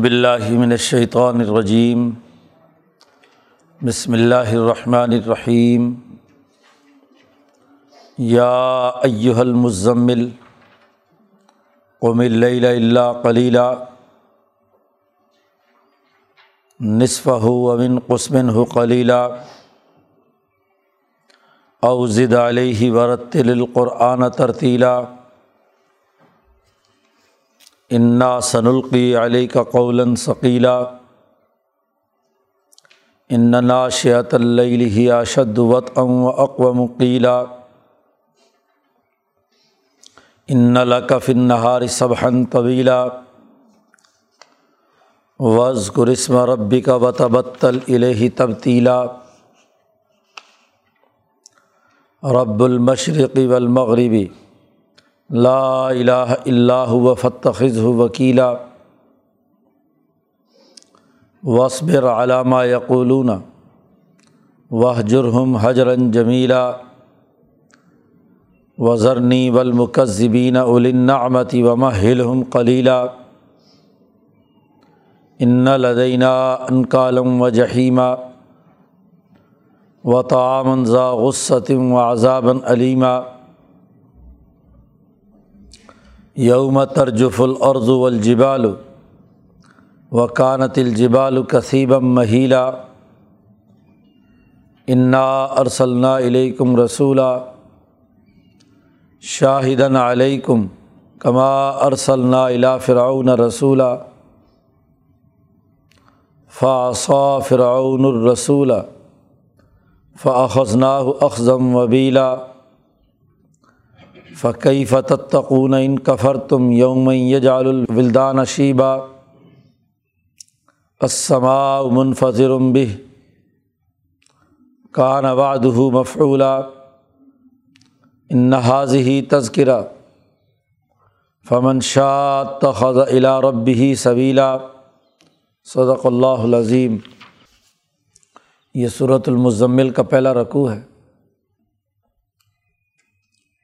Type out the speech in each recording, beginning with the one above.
باللہ من الشیطان الرجیم۔ بسم اللہ الرحمن الرحیم۔ یا ایہا المزمل۔ قم اللیل الا قلیلا۔ نصفہ ومن قسمن قلیلا۔ او زد علیہ ورتل القرآن ترتیلا۔ انا ثنالقی علیہ کا قول ثقیلا ان ناشیت اللّہ اشد وط ام و اقوام قیلا ان لقف النہار صبحن طویلا وز قرسم ربی کا وطبتل الہ تبتیلا رب المشرقی والمغربی لا الہ الا هو فتخذ وکیلا وصبر علامہ یقولون وہ جرہم حجرن جمیلا وزرنی والمکذبین اولنعمتی ومہلہم قلیلا ان لدینہ انکالم و جہیمہ و تعامن ذا غصتم و عذابً علیمہ یوم ترجف العرض والجبال و کانت الجبال کثیبم مہیلا انا ارسلنا علیکم رسولہ شاہدن علیکم کما ارسلنا الا فرعون رسولہ فاصا فرعون الرسول فاخذناه اخذم وبیلا فقی فتقون ان کفر تم یوم یجال الولدان شیبہ اسما منفظر بہ کان وعدہ مفعولا ان حاضی تذکرہ فمن شاء اتخذ الى ربه سبیلا صدق اللہ العظیم۔ یہ صورت المزمل کا پہلا رقوع ہے۔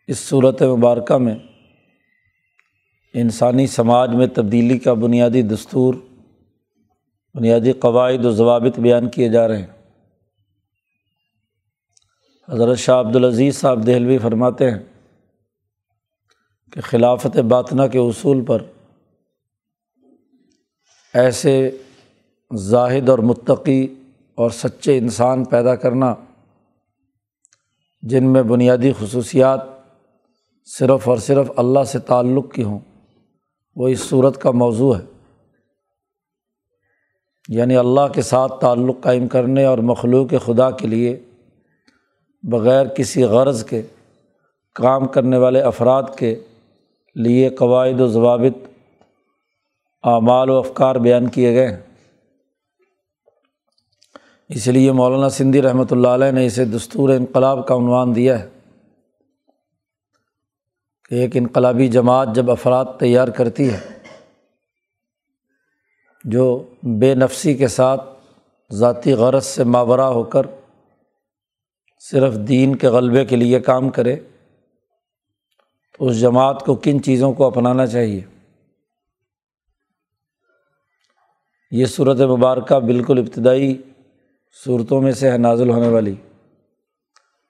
اس صورت مبارکہ میں انسانی سماج میں تبدیلی کا بنیادی دستور، بنیادی قواعد و ضوابط بیان کیے جا رہے ہیں۔ حضرت شاہ عبدالعزیز صاحب دہلوی فرماتے ہیں کہ خلافت باطنہ کے اصول پر ایسے زاہد اور متقی اور سچے انسان پیدا کرنا جن میں بنیادی خصوصیات صرف اور صرف اللہ سے تعلق کی ہوں۔ وہ اس صورت کا موضوع ہے۔ یعنی اللہ کے ساتھ تعلق قائم کرنے اور مخلوق خدا کے لیے بغیر کسی غرض کے کام کرنے والے افراد کے لیے قواعد و ضوابط، اعمال و افکار بیان کیے گئے ہیں۔ اس لیے مولانا سندھی رحمۃ اللہ علیہ نے اسے دستور انقلاب کا عنوان دیا ہے۔ کہ ایک انقلابی جماعت جب افراد تیار کرتی ہے، جو بے نفسی کے ساتھ ذاتی غرض سے ماورہ ہو کر صرف دین کے غلبے کے لیے کام کرے تو اس جماعت کو کن چیزوں کو اپنانا چاہیے؟ یہ صورت مبارکہ بالکل ابتدائی صورتوں میں سے ہے، نازل ہونے والی۔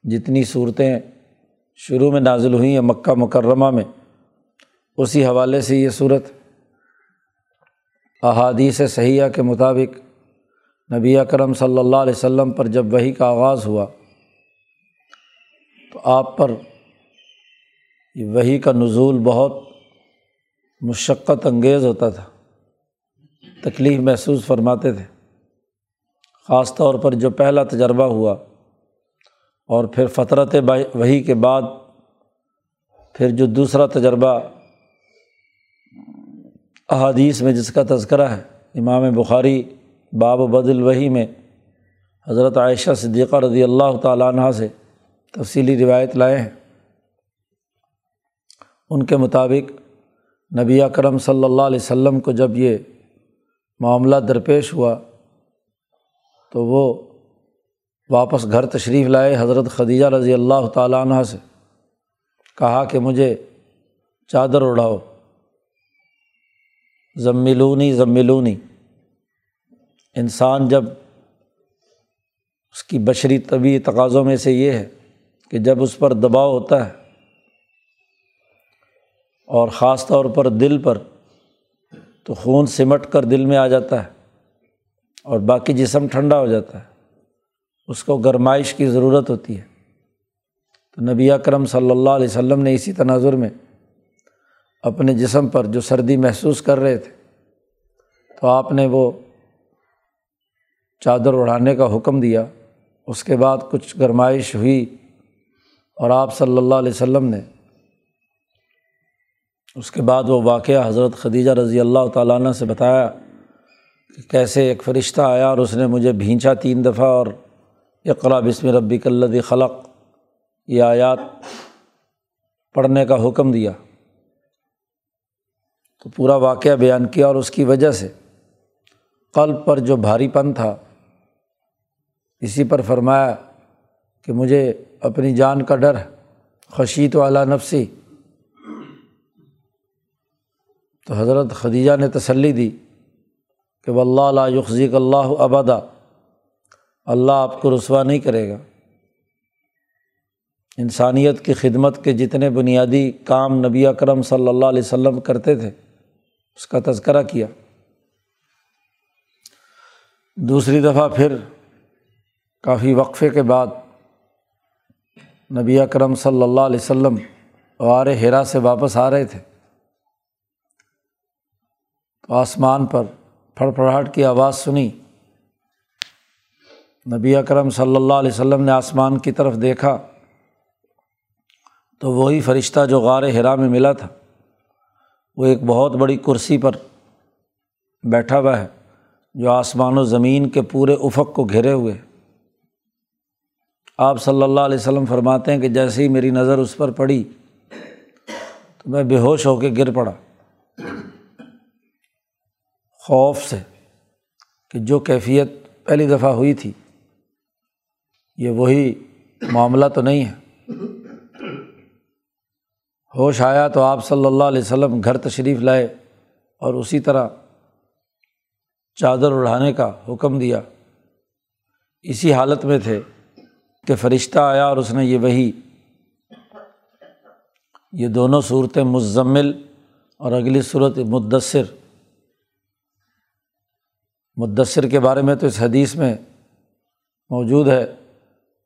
جتنی صورتیں شروع میں نازل ہوئی ہیں مکہ مکرمہ میں۔ اسی حوالے سے یہ صورت احادیث صحیحہ کے مطابق نبی اکرم صلی اللہ علیہ وسلم پر جب وہی کا آغاز ہوا، تو آپ پر وہی کا نزول بہت مشقت انگیز ہوتا تھا، تکلیف محسوس فرماتے تھے۔ خاص طور پر جو پہلا تجربہ ہوا اور پھر فطرت وہی کے بعد پھر جو دوسرا تجربہ احادیث میں جس کا تذکرہ ہے، امام بخاری باب بدل وہی میں حضرت عائشہ صدیقہ رضی اللہ تعالیٰ عنہ سے تفصیلی روایت لائے ہیں۔ ان کے مطابق نبی اکرم صلی اللہ علیہ وسلم کو جب یہ معاملہ درپیش ہوا تو وہ واپس گھر تشریف لائے حضرت خدیجہ رضی اللہ تعالیٰ عنہ سے، کہا کہ مجھے چادر اڑاؤ۔ ضملونی ضملونی انسان جب اس کی بشری طبی تقاضوں میں سے یہ ہے کہ جب اس پر دباؤ ہوتا ہے اور خاص طور پر دل پر، تو خون سمٹ کر دل میں آ جاتا ہے اور باقی جسم ٹھنڈا ہو جاتا ہے۔ اس کو گرمائش کی ضرورت ہوتی ہے۔ تو نبی اکرم صلی اللہ علیہ وسلم نے اسی تناظر میں اپنے جسم پر جو سردی محسوس کر رہے تھے، تو آپ نے وہ چادر اڑانے کا حکم دیا۔ اس کے بعد کچھ گرمائش ہوئی اور آپ صلی اللہ علیہ وسلم نے اس کے بعد وہ واقعہ حضرت خدیجہ رضی اللہ تعالیٰ عنہ سے بتایا کہ کیسے ایک فرشتہ آیا اور اس نے مجھے بھینچا تین دفعہ اور اقرا بسم ربی کلدی خلق۔ یہ آیات پڑھنے کا حکم دیا۔ تو پورا واقعہ بیان کیا اور اس کی وجہ سے قلب پر جو بھاری پن تھا، اسی پر فرمایا کہ مجھے اپنی جان کا ڈر، خشیت والا نفسی۔ تو حضرت خدیجہ نے تسلی دی کہ و اللہ یخذیق اللہ ابدا۔ اللہ آپ کو رسوا نہیں کرے گا۔ انسانیت کی خدمت کے جتنے بنیادی کام نبی اکرم صلی اللہ علیہ وسلم کرتے تھے، اس کا تذکرہ کیا۔ دوسری دفعہ پھر کافی وقفے کے بعد نبی اکرم صلی اللہ علیہ وسلم غار ہیرا سے واپس آ رہے تھے۔ تو آسمان پر پھڑ پھڑاہٹ کی آواز سنی۔ نبی اکرم صلی اللہ علیہ وسلم نے آسمان کی طرف دیکھا تو وہی فرشتہ جو غار ہرا میں ملا تھا، وہ ایک بہت بڑی کرسی پر بیٹھا ہوا ہے، جو آسمان و زمین کے پورے افق کو گھیرے ہوئے آپ صلی اللہ علیہ وسلم فرماتے ہیں کہ جیسے ہی میری نظر اس پر پڑی تو میں بے ہوش ہو کے گر پڑا۔ خوف سے کہ جو کیفیت پہلی دفعہ ہوئی تھی یہ وہی معاملہ تو نہیں ہے۔ ہوش آیا تو آپ صلی اللہ علیہ وسلم گھر تشریف لائے اور اسی طرح چادر اڑانے کا حکم دیا۔ اسی حالت میں تھے کہ فرشتہ آیا اور اس نے یہ وہی، یہ دونوں صورتیں مزمل اور اگلی صورت مدثر۔ مدثر کے بارے میں تو اس حدیث میں موجود ہے۔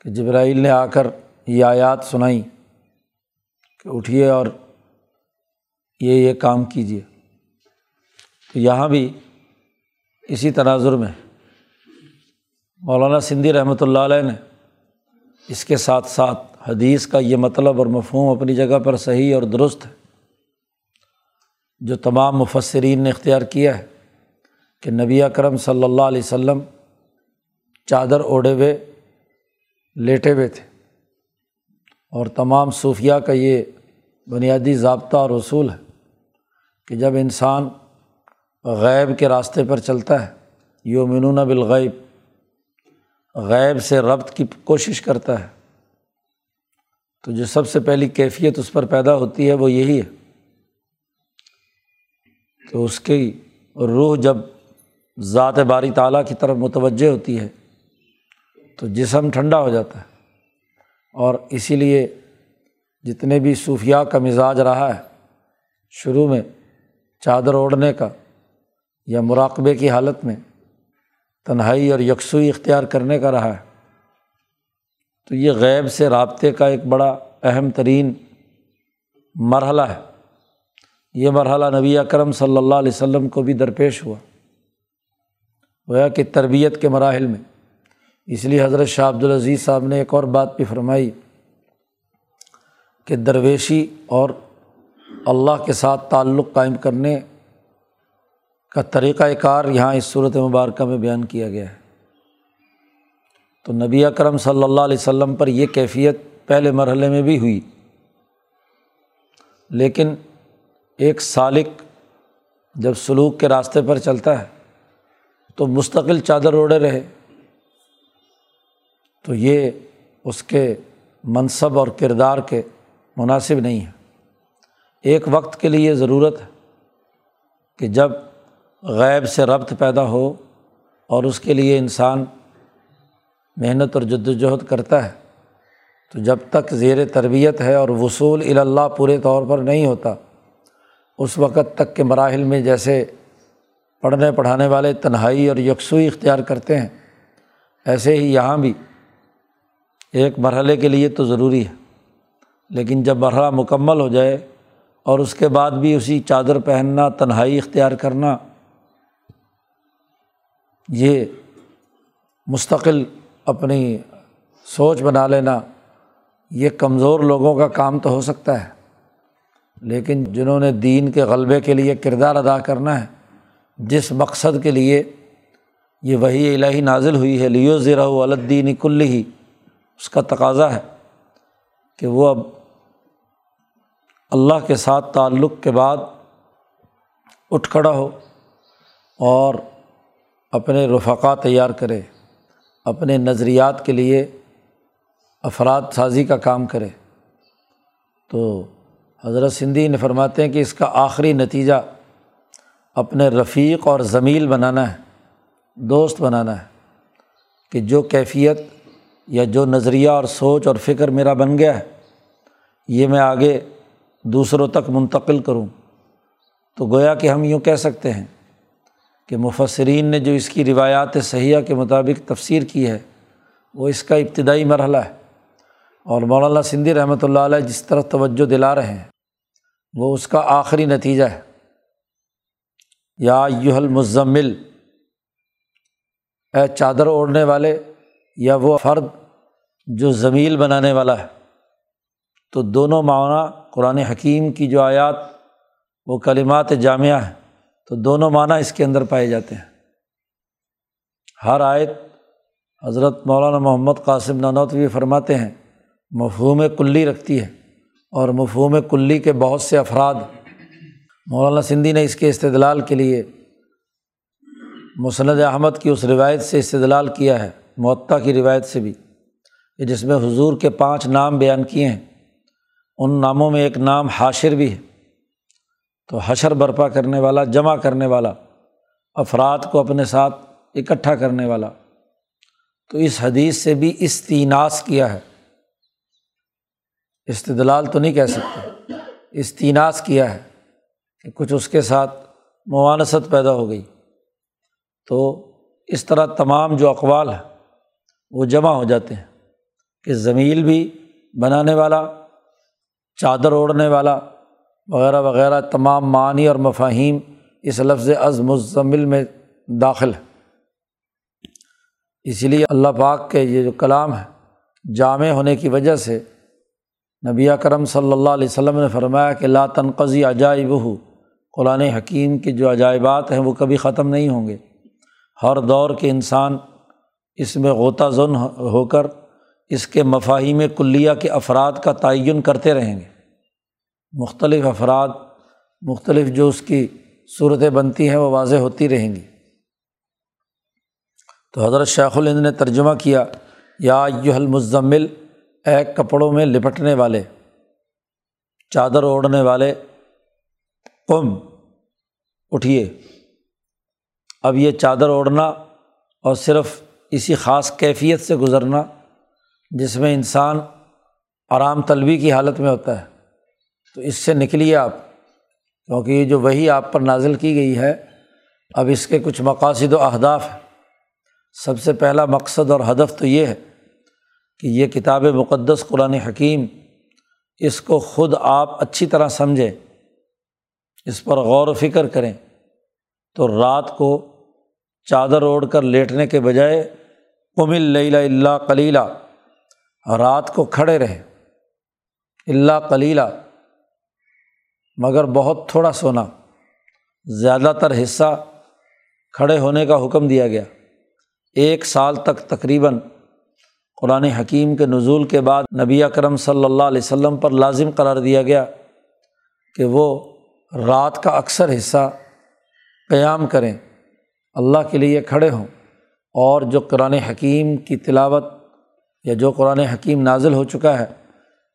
کہ جبرائیل نے آ کر یہ آیات سنائی کہ اٹھیے اور یہ یہ کام کیجیے۔ تو یہاں بھی اسی تناظر میں مولانا سندھی رحمۃ اللہ علیہ نے اس کے ساتھ ساتھ حدیث کا یہ مطلب اور مفہوم اپنی جگہ پر صحیح اور درست ہے۔ جو تمام مفسرین نے اختیار کیا ہے کہ نبی اکرم صلی اللہ علیہ وسلم چادر اوڑھے ہوئے لیٹے ہوئے تھے۔ اور تمام صوفیہ کا یہ بنیادی ضابطہ اور اصول ہے کہ جب انسان غیب کے راستے پر چلتا ہے یومنون بالغیب، غیب سے ربط کی کوشش کرتا ہے، تو جو سب سے پہلی کیفیت اس پر پیدا ہوتی ہے وہ یہی ہے کہ اس کی روح جب ذات باری تعالیٰ کی طرف متوجہ ہوتی ہے تو جسم ٹھنڈا ہو جاتا ہے۔ اور اسی لیے جتنے بھی صوفیہ کا مزاج رہا ہے، شروع میں چادر اوڑھنے کا یا مراقبے کی حالت میں تنہائی اور یکسوئی اختیار کرنے کا رہا ہے، تو یہ غیب سے رابطے کا ایک بڑا اہم ترین مرحلہ ہے۔ یہ مرحلہ نبی اکرم صلی اللہ علیہ وسلم کو بھی درپیش ہوا۔ گویا کہ تربیت کے مراحل میں۔ اس لیے حضرت شاہ عبدالعزیز صاحب نے ایک اور بات بھی فرمائی کہ درویشی اور اللہ کے ساتھ تعلق قائم کرنے کا طریقۂ کار یہاں اس صورت مبارکہ میں بیان کیا گیا ہے۔ تو نبی اکرم صلی اللہ علیہ وسلم پر یہ کیفیت پہلے مرحلے میں بھی ہوئی۔ لیکن ایک سالق جب سلوک کے راستے پر چلتا ہے تو مستقل چادر اوڑے رہے۔ تو یہ اس کے منصب اور کردار کے مناسب نہیں ہے ایک وقت کے لیے ضرورت ہے کہ جب غیب سے ربط پیدا ہو اور اس کے لیے انسان محنت اور جد وجہد کرتا ہے، تو جب تک زیر تربیت ہے اور وصول الا پورے طور پر نہیں ہوتا، اس وقت تک کے مراحل میں جیسے پڑھنے پڑھانے والے تنہائی اور یکسوئی اختیار کرتے ہیں، ایسے ہی یہاں بھی ایک مرحلے کے لیے تو ضروری ہے۔ لیکن جب مرحلہ مکمل ہو جائے اور اس کے بعد بھی اسی چادر پہننا، تنہائی اختیار کرنا، یہ مستقل اپنی سوچ بنا لینا، یہ کمزور لوگوں کا کام تو ہو سکتا ہے۔ لیکن جنہوں نے دین کے غلبے کے لیے کردار ادا کرنا ہے، جس مقصد کے لیے یہ وہی الہی نازل ہوئی ہے، لیو ذرا الدین کل ہی اس کا تقاضا ہے کہ وہ اب اللہ کے ساتھ تعلق کے بعد اٹھ کھڑا ہو اور اپنے رفقا تیار کرے، اپنے نظریات کے لیے افراد سازی کا کام کرے۔ تو حضرت سندھی نے فرماتے ہیں کہ اس کا آخری نتیجہ اپنے رفیق اور ضمیل بنانا ہے، دوست بنانا ہے کہ جو کیفیت یا جو نظریہ اور سوچ اور فکر میرا بن گیا ہے، یہ میں آگے دوسروں تک منتقل کروں۔ تو گویا کہ ہم یوں کہہ سکتے ہیں کہ مفسرین نے جو اس کی روایات صحیحہ کے مطابق تفسیر کی ہے، وہ اس کا ابتدائی مرحلہ ہے۔ اور مولانا سندھی رحمۃ اللہ علیہ جس طرح توجہ دلا رہے ہیں، وہ اس کا آخری نتیجہ ہے۔ یا یو المزمل، اے چادر اوڑھنے والے، یا وہ فرد جو زمیل بنانے والا ہے، تو دونوں معنیٰ قرآن حکیم کی جو آیات، وہ کلمات جامعہ ہیں، تو دونوں معنیٰ اس کے اندر پائے جاتے ہیں۔ ہر آیت حضرت مولانا محمد قاسم نانوتوی فرماتے ہیں، مفہوم کلی رکھتی ہے اور مفہوم کلی کے بہت سے افراد، مولانا سندھی نے اس کے استدلال کے لیے مسند احمد کی اس روایت سے استدلال کیا ہے معطا کی روایت سے بھی۔ کہ جس میں حضور کے پانچ نام بیان کیے ہیں، ان ناموں میں ایک نام حاشر بھی ہے۔ تو حشر برپا کرنے والا، جمع کرنے والا، افراد کو اپنے ساتھ اکٹھا کرنے والا۔ تو اس حدیث سے بھی استیناس کیا ہے۔ استدلال تو نہیں کہہ سکتے۔ استیناس کیا ہے کہ کچھ اس کے ساتھ معانست پیدا ہو گئی۔ تو اس طرح تمام جو اقوال ہے وہ جمع ہو جاتے ہیں۔ کہ زمیل بھی بنانے والا، چادر اوڑھنے والا، وغیرہ وغیرہ، تمام معنی اور مفاہیم اس لفظ از مزمل میں داخل ہے۔ اسی لیے اللہ پاک کے یہ جو کلام ہے، جامع ہونے کی وجہ سے نبی کرم صلی اللہ علیہ وسلم نے فرمایا کہ لا تنقضی عجائب ہو قرآن حکیم کے جو عجائبات ہیں، وہ کبھی ختم نہیں ہوں گے۔ ہر دور کے انسان اس میں غوطہ زن ہو کر اس کے مفاہیم کلیہ کے افراد کا تعین کرتے رہیں گے۔ مختلف افراد، مختلف جو اس کی صورتیں بنتی ہیں، وہ واضح ہوتی رہیں گی۔ تو حضرت شیخ الند نے ترجمہ کیا، یا یو المزمل، اے کپڑوں میں لپٹنے والے، چادر اوڑھنے والے، قم، اٹھیے۔ اب یہ چادر اوڑھنا اور صرف اسی خاص کیفیت سے گزرنا جس میں انسان آرام طلبی کی حالت میں ہوتا ہے، تو اس سے نکلیے آپ، کیونکہ یہ جو وہی آپ پر نازل کی گئی ہے، اب اس کے کچھ مقاصد و اہداف ہیں۔ سب سے پہلا مقصد اور ہدف تو یہ ہے کہ یہ کتاب مقدس قرآن حکیم اس کو خود آپ اچھی طرح سمجھیں، اس پر غور و فکر کریں۔ تو رات کو چادر اوڑھ کر لیٹنے کے بجائے، قم اللہ کلیلہ رات کو کھڑے رہے۔ اللہ کلیلہ مگر بہت تھوڑا سونا۔ زیادہ تر حصہ کھڑے ہونے کا حکم دیا گیا۔ ایک سال تک تقریباً قرآن حکیم کے نزول کے بعد نبی اکرم صلی اللہ علیہ وسلم پر لازم قرار دیا گیا کہ وہ رات کا اکثر حصہ قیام کریں۔ اللہ کے لیے کھڑے ہوں اور جو قرآن حکیم کی تلاوت یا جو قرآن حکیم نازل ہو چکا ہے،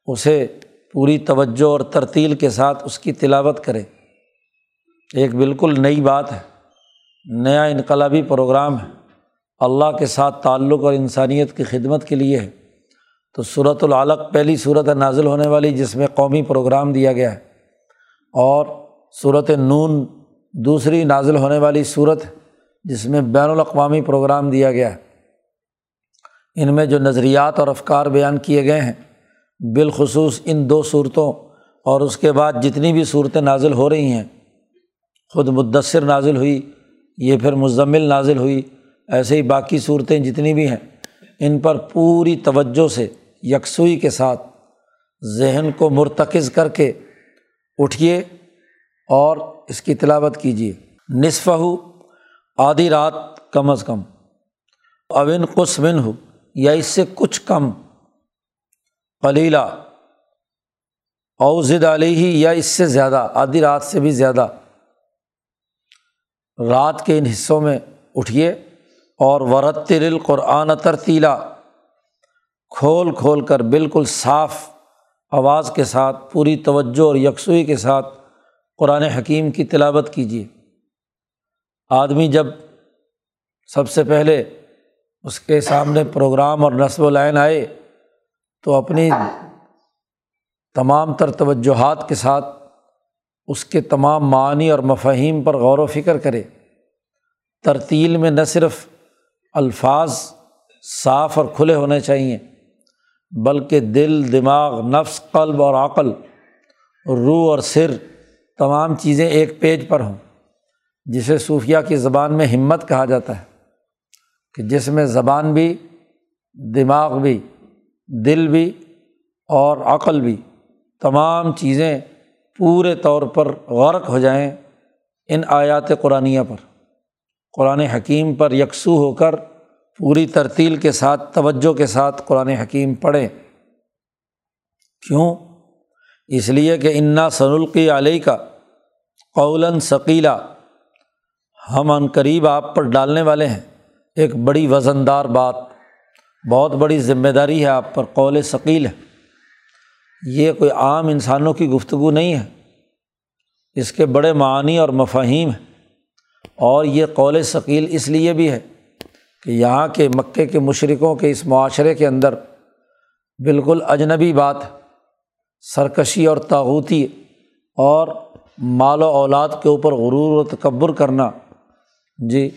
اسے پوری توجہ اور ترتیل کے ساتھ اس کی تلاوت کرے۔ ایک بالکل نئی بات ہے، نیا انقلابی پروگرام ہے۔ اللہ کے ساتھ تعلق اور انسانیت کی خدمت کے لیے ہے۔ تو صورت العلق پہلی صورت ہے نازل ہونے والی جس میں قومی پروگرام دیا گیا ہے۔ اور صورت نون دوسری نازل ہونے والی صورت جس میں بین الاقوامی پروگرام دیا گیا ہے۔ ان میں جو نظریات اور افکار بیان کیے گئے ہیں، بالخصوص ان دو صورتوں اور اس کے بعد جتنی بھی صورتیں نازل ہو رہی ہیں، خود مدثر نازل ہوئی، یہ پھر مزمل نازل ہوئی، ایسے ہی باقی صورتیں جتنی بھی ہیں، ان پر پوری توجہ سے یکسوئی کے ساتھ ذہن کو مرتکز کر کے اٹھیے اور اس کی تلاوت کیجیے۔ نصف ہو آدھی رات کم از کم۔ اون قسمن ہو یا اس سے کچھ کم، قلیلہ اوزد علی ہی یا اس سے زیادہ، آدھی رات سے بھی زیادہ۔ رات کے ان حصوں میں اٹھیے اور ورتر القرآن ترتیلا کھول کھول کر بالکل صاف آواز کے ساتھ، پوری توجہ اور یکسوئی کے ساتھ قرآن حکیم کی تلاوت کیجیے۔ آدمی جب سب سے پہلے اس کے سامنے پروگرام اور نصب و لائن آئے تو اپنی تمام تر توجہات کے ساتھ اس کے تمام معنی اور مفاہیم پر غور و فکر کرے۔ ترتیل میں نہ صرف الفاظ صاف اور کھلے ہونے چاہئیں بلکہ دل، دماغ، نفس، قلب اور عقل، روح اور سر، تمام چیزیں ایک پیج پر ہوں، جسے صوفیہ کی زبان میں ہمت کہا جاتا ہے۔ کہ جس میں زبان بھی، دماغ بھی، دل بھی اور عقل بھی تمام چیزیں پورے طور پر غرق ہو جائیں ان آیات قرآن پر۔ قرآن حکیم پر یکسو ہو کر پوری ترتیل کے ساتھ، توجہ کے ساتھ قرآن حکیم پڑھیں۔ کیوں؟ اس لیے کہ انا سنالقی علیہ کا قول ثقیلا۔ ہم عن قریب آپ پر ڈالنے والے ہیں۔ ایک بڑی وزن دار بات، بہت بڑی ذمہ داری ہے آپ پر، قول ثقیل ہے۔ یہ کوئی عام انسانوں کی گفتگو نہیں ہے۔ اس کے بڑے معنی اور مفاہیم ہیں۔ اور یہ قول ثقیل اس لیے بھی ہے کہ یہاں کے مکے کے مشرقوں کے اس معاشرے کے اندر بالکل اجنبی بات سرکشی اور تاغوتی اور مال و اولاد کے اوپر غرور و تکبر کرنا۔ جی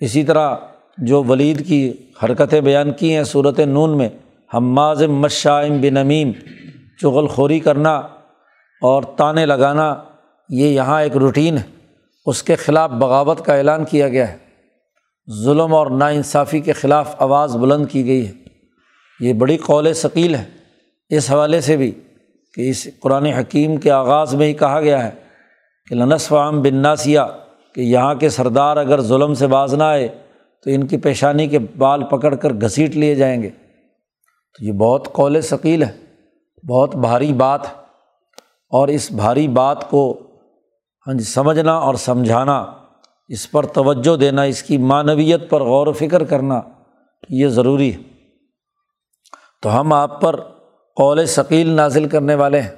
اسی طرح جو ولید کی حرکتیں بیان کی ہیں صورت نون میں، حماز مشائم بنمیم، چغل خوری کرنا اور تانے لگانا، یہ یہاں ایک روٹین ہے۔ اس کے خلاف بغاوت کا اعلان کیا گیا ہے۔ ظلم اور ناانصافی کے خلاف آواز بلند کی گئی ہے۔ یہ بڑی قول ثقیل ہے۔ اس حوالے سے بھی کہ اس قرآن حکیم کے آغاز میں ہی کہا گیا ہے کہ لنس عام بن ناسیہ کہ یہاں کے سردار اگر ظلم سے باز نہ آئے تو ان کی پیشانی کے بال پکڑ کر گھسیٹ لیے جائیں گے۔ تو یہ بہت قول ثقیل ہے، بہت بھاری بات ہے۔ اور اس بھاری بات کو ہاں جی سمجھنا اور سمجھانا، اس پر توجہ دینا، اس کی معنویت پر غور و فکر کرنا یہ ضروری ہے۔ تو ہم آپ پر قول ثقیل نازل کرنے والے ہیں۔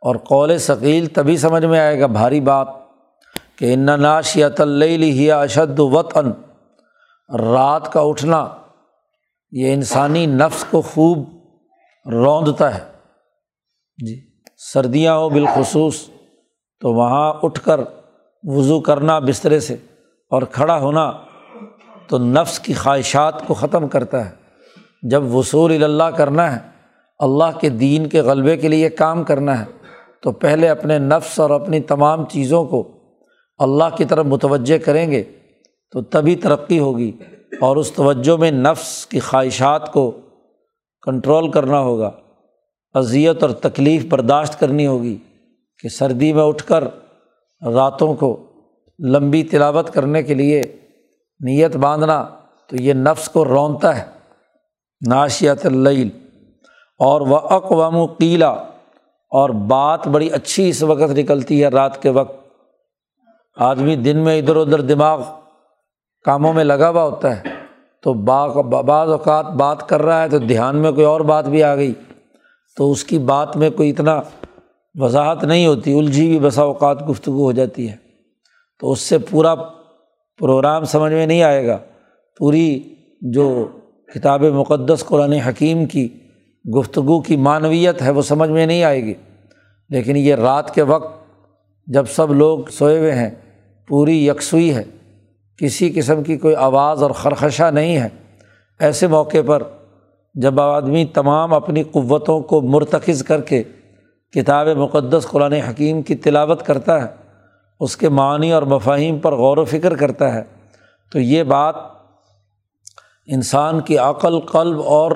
اور قول ثقیل تبھی سمجھ میں آئے گا، بھاری بات۔ کہ ان ناشیت اللہ اشد وطن، رات کا اٹھنا، یہ انسانی نفس کو خوب روندتا ہے۔ جی سردیاں ہو بالخصوص، تو وہاں اٹھ کر وضو کرنا بسترے سے اور کھڑا ہونا تو نفس کی خواہشات کو ختم کرتا ہے۔ جب وصول اللہ کرنا ہے، اللہ کے دین کے غلبے کے لیے کام کرنا ہے، تو پہلے اپنے نفس اور اپنی تمام چیزوں کو اللہ کی طرف متوجہ کریں گے تو تبھی ترقی ہوگی اور اس توجہ میں نفس کی خواہشات کو کنٹرول کرنا ہوگا۔ اذیت اور تکلیف برداشت کرنی ہوگی کہ سردی میں اٹھ کر راتوں کو لمبی تلاوت کرنے کے لیے نیت باندھنا تو یہ نفس کو رونتا ہے۔ ناشیت اللیل۔ اور وہ اقوام قیلا اور بات بڑی اچھی اس وقت نکلتی ہے رات کے وقت۔ آدمی دن میں ادھر ادھر دماغ کاموں میں لگا ہوا ہوتا ہے تو بعض اوقات بات کر رہا ہے تو دھیان میں کوئی اور بات بھی آ گئی تو اس کی بات میں کوئی اتنا وضاحت نہیں ہوتی، الجھی بھی بسا اوقات گفتگو ہو جاتی ہے۔ تو اس سے پورا پروگرام سمجھ میں نہیں آئے گا۔ پوری جو کتاب مقدس قرآن حکیم کی گفتگو کی معنویت ہے وہ سمجھ میں نہیں آئے گی۔ لیکن یہ رات کے وقت جب سب لوگ سوئے ہوئے ہیں پوری یکسوئی ہے۔ کسی قسم کی کوئی آواز اور خرخشہ نہیں ہے۔ ایسے موقع پر جب آدمی تمام اپنی قوتوں کو مرتکز کر کے کتاب مقدس قرآن حکیم کی تلاوت کرتا ہے، اس کے معنی اور مفاہیم پر غور و فکر کرتا ہے، تو یہ بات انسان کی عقل، قلب اور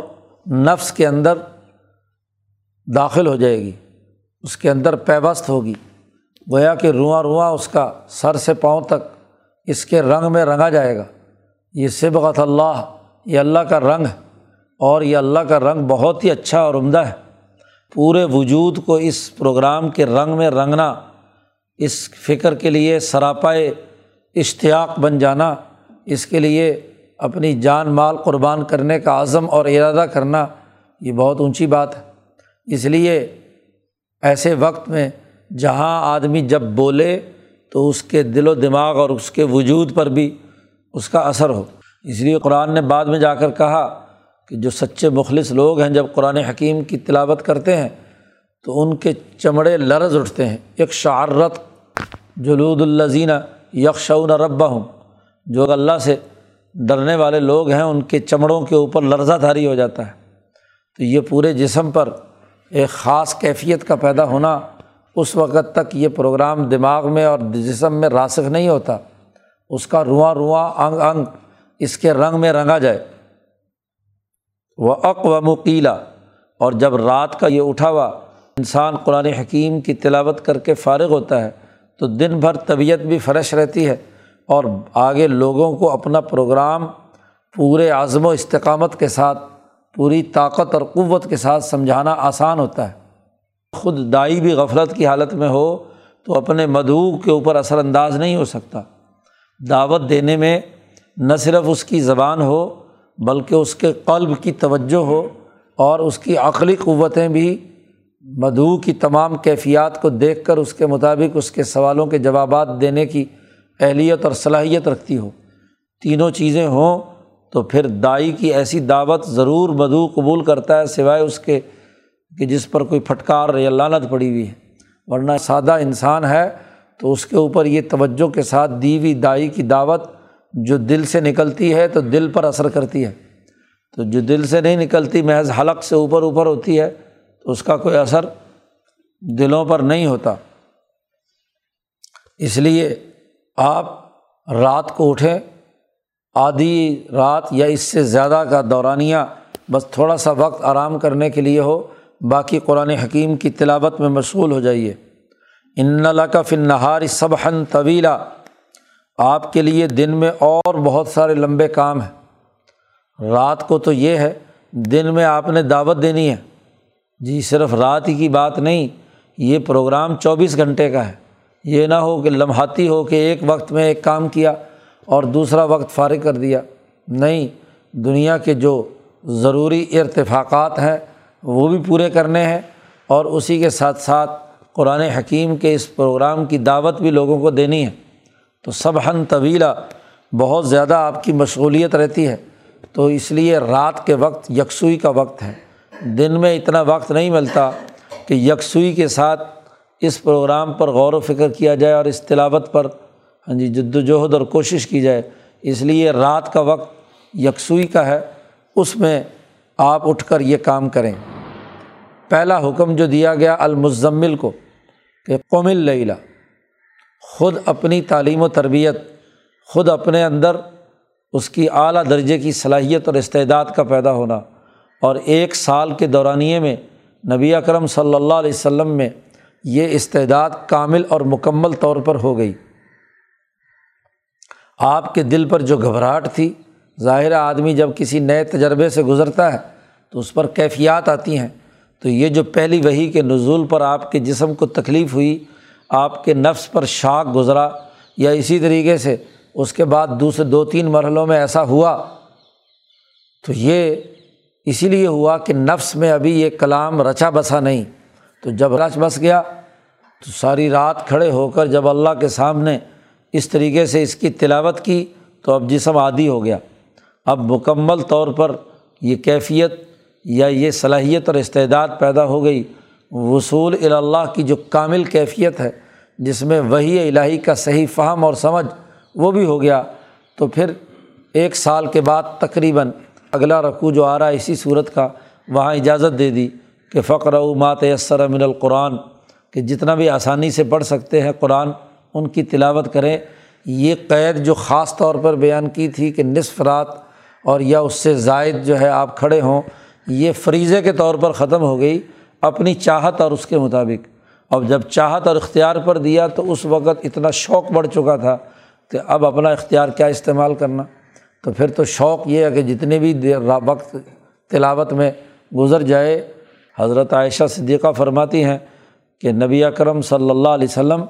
نفس کے اندر داخل ہو جائے گی، اس کے اندر پیوست ہوگی۔ گویا کہ رواں رواں اس کا سر سے پاؤں تک اس کے رنگ میں رنگا جائے گا۔ یہ سبغت اللہ، یہ اللہ کا رنگ ہے اور یہ اللہ کا رنگ بہت ہی اچھا اور عمدہ ہے۔ پورے وجود کو اس پروگرام کے رنگ میں رنگنا، اس فکر کے لیے سراپائے اشتیاق بن جانا، اس کے لیے اپنی جان مال قربان کرنے کا عزم اور ارادہ کرنا، یہ بہت اونچی بات ہے۔ اس لیے ایسے وقت میں جہاں آدمی جب بولے تو اس کے دل و دماغ اور اس کے وجود پر بھی اس کا اثر ہو۔ اس لیے قرآن نے بعد میں جا کر کہا کہ جو سچے مخلص لوگ ہیں جب قرآن حکیم کی تلاوت کرتے ہیں تو ان کے چمڑے لرز اٹھتے ہیں۔ ایک شعرت جلود الزینہ یکشعون ربا ہوں جو اللہ سے ڈرنے والے لوگ ہیں ان کے چمڑوں کے اوپر لرزہ دھاری ہو جاتا ہے۔ تو یہ پورے جسم پر ایک خاص کیفیت کا پیدا ہونا اس وقت تک یہ پروگرام دماغ میں اور جسم میں راسخ نہیں ہوتا۔ اس کا رواں رواں انگ انگ اس کے رنگ میں رنگا جائے۔ وہ اق و مکیلا اور جب رات کا یہ اٹھا ہوا، انسان قرآن حکیم کی تلاوت کر کے فارغ ہوتا ہے، تو دن بھر طبیعت بھی فریش رہتی ہے اور آگے لوگوں کو اپنا پروگرام پورے عزم و استقامت کے ساتھ، پوری طاقت اور قوت کے ساتھ سمجھانا آسان ہوتا ہے۔ خود دائی بھی غفلت کی حالت میں ہو تو اپنے مدعو کے اوپر اثر انداز نہیں ہو سکتا۔ دعوت دینے میں نہ صرف اس کی زبان ہو بلکہ اس کے قلب کی توجہ ہو اور اس کی عقلی قوتیں بھی۔ مدعو کی تمام کیفیات کو دیکھ کر اس کے مطابق اس کے سوالوں کے جوابات دینے کی اہلیت اور صلاحیت رکھتی ہو۔ تینوں چیزیں ہوں تو پھر دائی کی ایسی دعوت ضرور مدعو قبول کرتا ہے سوائے اس کے کہ جس پر کوئی پھٹکار یا لانت پڑی ہوئی ہے، ورنہ سادہ انسان ہے، تو اس کے اوپر یہ توجہ کے ساتھ دی ہوئی دائی کی دعوت جو دل سے نکلتی ہے تو دل پر اثر کرتی ہے۔ تو جو دل سے نہیں نکلتی، محض حلق سے اوپر اوپر ہوتی ہے، تو اس کا کوئی اثر دلوں پر نہیں ہوتا۔ اس لیے آپ رات کو اٹھیں، آدھی رات یا اس سے زیادہ کا دورانیہ بس تھوڑا سا وقت آرام کرنے کے لیے ہو۔ باقی قرآن حکیم کی تلاوت میں مشغول ہو جائیے۔ ان کا فن نہار صبحن طویلا۔ آپ کے لیے دن میں اور بہت سارے لمبے کام ہیں۔ رات کو تو یہ ہے، دن میں آپ نے دعوت دینی ہے۔ جی صرف رات ہی کی بات نہیں، یہ پروگرام چوبیس گھنٹے کا ہے۔ یہ نہ ہو کہ لمحاتی ہو کہ ایک وقت میں ایک کام کیا اور دوسرا وقت فارغ کر دیا۔ نہیں، دنیا کے جو ضروری ارتفاقات ہیں وہ بھی پورے کرنے ہیں اور اسی کے ساتھ ساتھ قرآن حکیم کے اس پروگرام کی دعوت بھی لوگوں کو دینی ہے۔ تو سب ہن طویلا بہت زیادہ آپ کی مشغولیت رہتی ہے۔ تو اس لیے رات کے وقت یکسوئی کا وقت ہے۔ دن میں اتنا وقت نہیں ملتا کہ یکسوئی کے ساتھ اس پروگرام پر غور و فکر کیا جائے اور اس تلاوت پر ہاں جی جد وجہد اور کوشش کی جائے۔ اس لیے رات کا وقت یکسوئی کا ہے۔ اس میں آپ اٹھ کر یہ کام کریں۔ پہلا حکم جو دیا گیا المزمل کو کہ قوم اللیلہ، خود اپنی تعلیم و تربیت، خود اپنے اندر اس کی اعلیٰ درجے کی صلاحیت اور استعداد کا پیدا ہونا اور ایک سال کے دورانیے میں نبی اکرم صلی اللہ علیہ وسلم میں یہ استعداد کامل اور مکمل طور پر ہو گئی۔ آپ کے دل پر جو گھبراہٹ تھی ظاہر آدمی جب کسی نئے تجربے سے گزرتا ہے تو اس پر کیفیات آتی ہیں۔ تو یہ جو پہلی وہی کے نزول پر آپ کے جسم کو تکلیف ہوئی، آپ کے نفس پر شاک گزرا یا اسی طریقے سے اس کے بعد دوسرے دو تین مرحلوں میں ایسا ہوا، تو یہ اسی لیے ہوا کہ نفس میں ابھی یہ کلام رچا بسا نہیں۔ تو جب رچ بس گیا تو ساری رات کھڑے ہو کر جب اللہ کے سامنے اس طریقے سے اس کی تلاوت کی تو اب جسم عادی ہو گیا۔ اب مکمل طور پر یہ کیفیت یا یہ صلاحیت اور استعداد پیدا ہو گئی، وصول اللہ کی جو کامل کیفیت ہے، جس میں وہی الہی کا صحیح فہم اور سمجھ وہ بھی ہو گیا، تو پھر ایک سال کے بعد تقریباً اگلا رقوع جو آ رہا ہے اسی صورت کا وہاں اجازت دے دی کہ فقر و مات یسر من القرآن، کہ جتنا بھی آسانی سے پڑھ سکتے ہیں قرآن ان کی تلاوت کریں۔ یہ قید جو خاص طور پر بیان کی تھی کہ نصف رات اور یا اس سے زائد جو ہے آپ کھڑے ہوں، یہ فریضے کے طور پر ختم ہو گئی اپنی چاہت اور اس کے مطابق۔ اب جب چاہت اور اختیار پر دیا تو اس وقت اتنا شوق بڑھ چکا تھا کہ اب اپنا اختیار کیا استعمال کرنا۔ تو پھر تو شوق یہ ہے کہ جتنے بھی دیر وقت تلاوت میں گزر جائے، حضرت عائشہ صدیقہ فرماتی ہیں کہ نبی اکرم صلی اللہ علیہ وسلم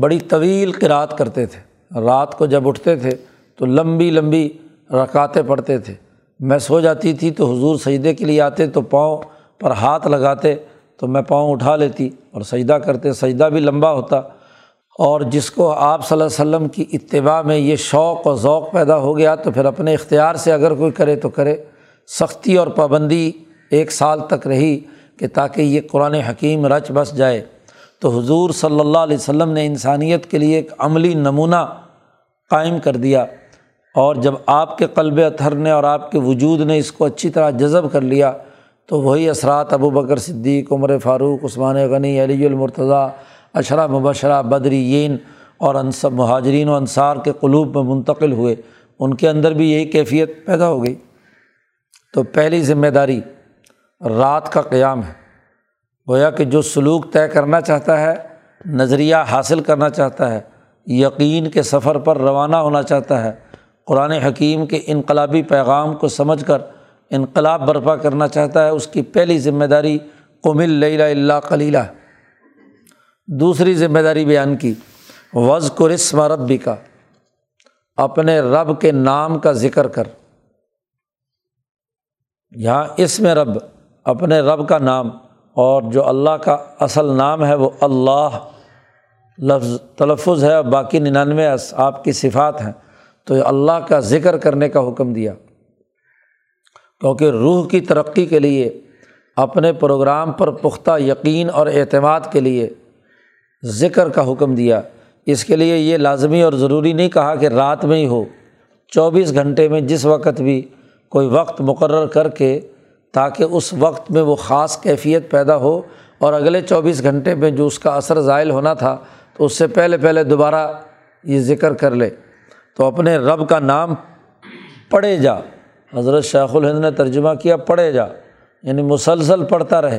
بڑی طویل قرأت کرتے تھے۔ رات کو جب اٹھتے تھے تو لمبی لمبی رکاتیں پڑھتے تھے۔ میں سو جاتی تھی تو حضور سجدے کے لیے آتے تو پاؤں پر ہاتھ لگاتے تو میں پاؤں اٹھا لیتی اور سجدہ کرتے، سجدہ بھی لمبا ہوتا۔ اور جس کو آپ صلی اللہ علیہ وسلم کی اتباع میں یہ شوق و ذوق پیدا ہو گیا تو پھر اپنے اختیار سے اگر کوئی کرے تو کرے۔ سختی اور پابندی ایک سال تک رہی کہ تاکہ یہ قرآن حکیم رچ بس جائے۔ تو حضور صلی اللہ علیہ وسلم نے انسانیت کے لیے ایک عملی نمونہ قائم کر دیا۔ اور جب آپ کے قلب اتھر نے اور آپ کے وجود نے اس کو اچھی طرح جذب کر لیا، تو وہی اثرات ابو بکر صدیق، عمر فاروق، عثمان غنی، علی المرتضیٰ اشرا مبشرہ، بدرین اور انصب مہاجرین و انصار کے قلوب میں منتقل ہوئے۔ ان کے اندر بھی یہی کیفیت پیدا ہو گئی۔ تو پہلی ذمہ داری رات کا قیام ہے۔ گویا کہ جو سلوک طے کرنا چاہتا ہے، نظریہ حاصل کرنا چاہتا ہے، یقین کے سفر پر روانہ ہونا چاہتا ہے قرآن حکیم کے انقلابی پیغام کو سمجھ کر انقلاب برپا کرنا چاہتا ہے، اس کی پہلی ذمہ داری قمل لیلا اللہ کلیلہ دوسری ذمہ داری بیان کی وز قرسم ربی کا اپنے رب کے نام کا ذکر کر۔ یہاں اس میں رب، اپنے رب کا نام، اور جو اللہ کا اصل نام ہے وہ اللہ۔ لفظ تلفظ ہے اور باقی ننانوے آپ کی صفات ہیں۔ تو اللہ کا ذکر کرنے کا حکم دیا۔ کیونکہ روح کی ترقی کے لیے، اپنے پروگرام پر پختہ یقین اور اعتماد کے لیے ذکر کا حکم دیا۔ اس کے لیے یہ لازمی اور ضروری نہیں کہا کہ رات میں ہی ہو، چوبیس گھنٹے میں جس وقت بھی کوئی وقت مقرر کر کے، تاکہ اس وقت میں وہ خاص کیفیت پیدا ہو اور اگلے چوبیس گھنٹے میں جو اس کا اثر ذائل ہونا تھا، تو اس سے پہلے پہلے دوبارہ یہ ذکر کر لے۔ تو اپنے رب کا نام پڑھے جا۔ حضرت شیخ الہند نے ترجمہ کیا، پڑھے جا۔ یعنی مسلسل پڑھتا رہے۔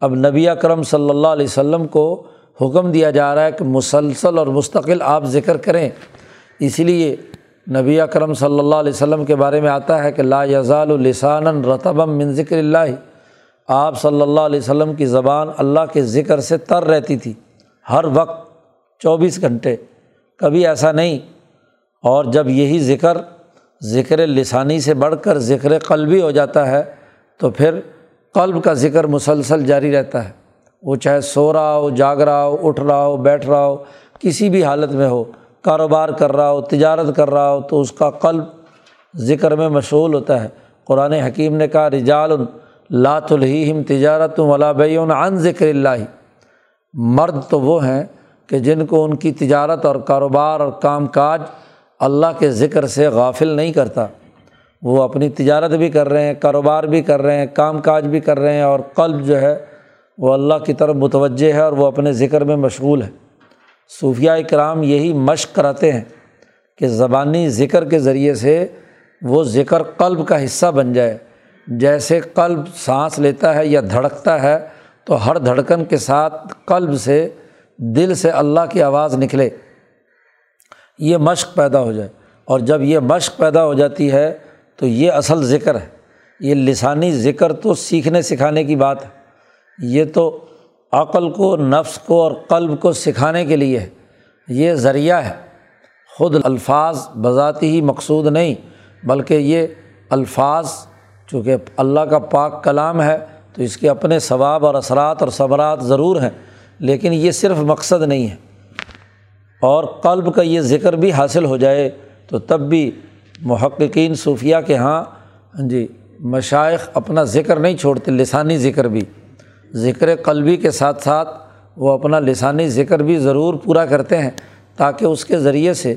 اب نبی اکرم صلی اللہ علیہ وسلم کو حکم دیا جا رہا ہے کہ مسلسل اور مستقل آپ ذکر کریں۔ اسی لیے نبی اکرم صلی اللہ علیہ وسلم کے بارے میں آتا ہے کہ لا یزال السان رتبم من ذکر اللہ۔ آپ صلی اللہ علیہ وسلم کی زبان اللہ کے ذکر سے تر رہتی تھی۔ ہر وقت چوبیس گھنٹے۔ کبھی ایسا نہیں اور جب یہی ذکر ذکر لسانی سے بڑھ کر ذکر قلبی ہو جاتا ہے تو پھر قلب کا ذکر مسلسل جاری رہتا ہے۔ وہ چاہے سو رہا ہو، جاگ رہا ہو، اٹھ رہا ہو، بیٹھ رہا ہو، کسی بھی حالت میں ہو، کاروبار کر رہا ہو، تجارت کر رہا ہو، تو اس کا قلب ذکر میں مشغول ہوتا ہے۔ قرآن حکیم نے کہا رجال لات الہم تجارت ولا بیون عن ذکر اللہ۔ مرد تو وہ ہیں کہ جن کو ان کی تجارت اور کاروبار اور کام کاج اللہ کے ذکر سے غافل نہیں کرتا۔ وہ اپنی تجارت بھی کر رہے ہیں، کاروبار بھی کر رہے ہیں، کام کاج بھی کر رہے ہیں اور قلب جو ہے وہ اللہ کی طرف متوجہ ہے اور وہ اپنے ذکر میں مشغول ہے۔ صوفیہ کرام یہی مشق کراتے ہیں کہ زبانی ذکر کے ذریعے سے وہ ذکر قلب کا حصہ بن جائے۔ جیسے قلب سانس لیتا ہے یا دھڑکتا ہے تو ہر دھڑکن کے ساتھ قلب سے دل سے اللہ کی آواز نکلے۔ یہ مشق پیدا ہو جائے۔ اور جب یہ مشق پیدا ہو جاتی ہے تو یہ اصل ذکر ہے۔ یہ لسانی ذکر تو سیکھنے سکھانے کی بات ہے۔ یہ تو عقل کو، نفس کو اور قلب کو سکھانے کے لیے ہے۔ یہ ذریعہ ہے۔ خود الفاظ بذاتی ہی مقصود نہیں، بلکہ یہ الفاظ، چونکہ اللہ کا پاک کلام ہے، تو اس کے اپنے ثواب اور اثرات اور ثمرات ضرور ہیں۔ لیکن یہ صرف مقصد نہیں ہے۔ اور قلب کا یہ ذکر بھی حاصل ہو جائے تو تب بھی محققین صوفیہ کے ہاں،, ہاں جی مشائق اپنا ذکر نہیں چھوڑتے، لسانی ذکر بھی۔ ذکر قلبی کے ساتھ ساتھ وہ اپنا لسانی ذکر بھی ضرور پورا کرتے ہیں تاکہ اس کے ذریعے سے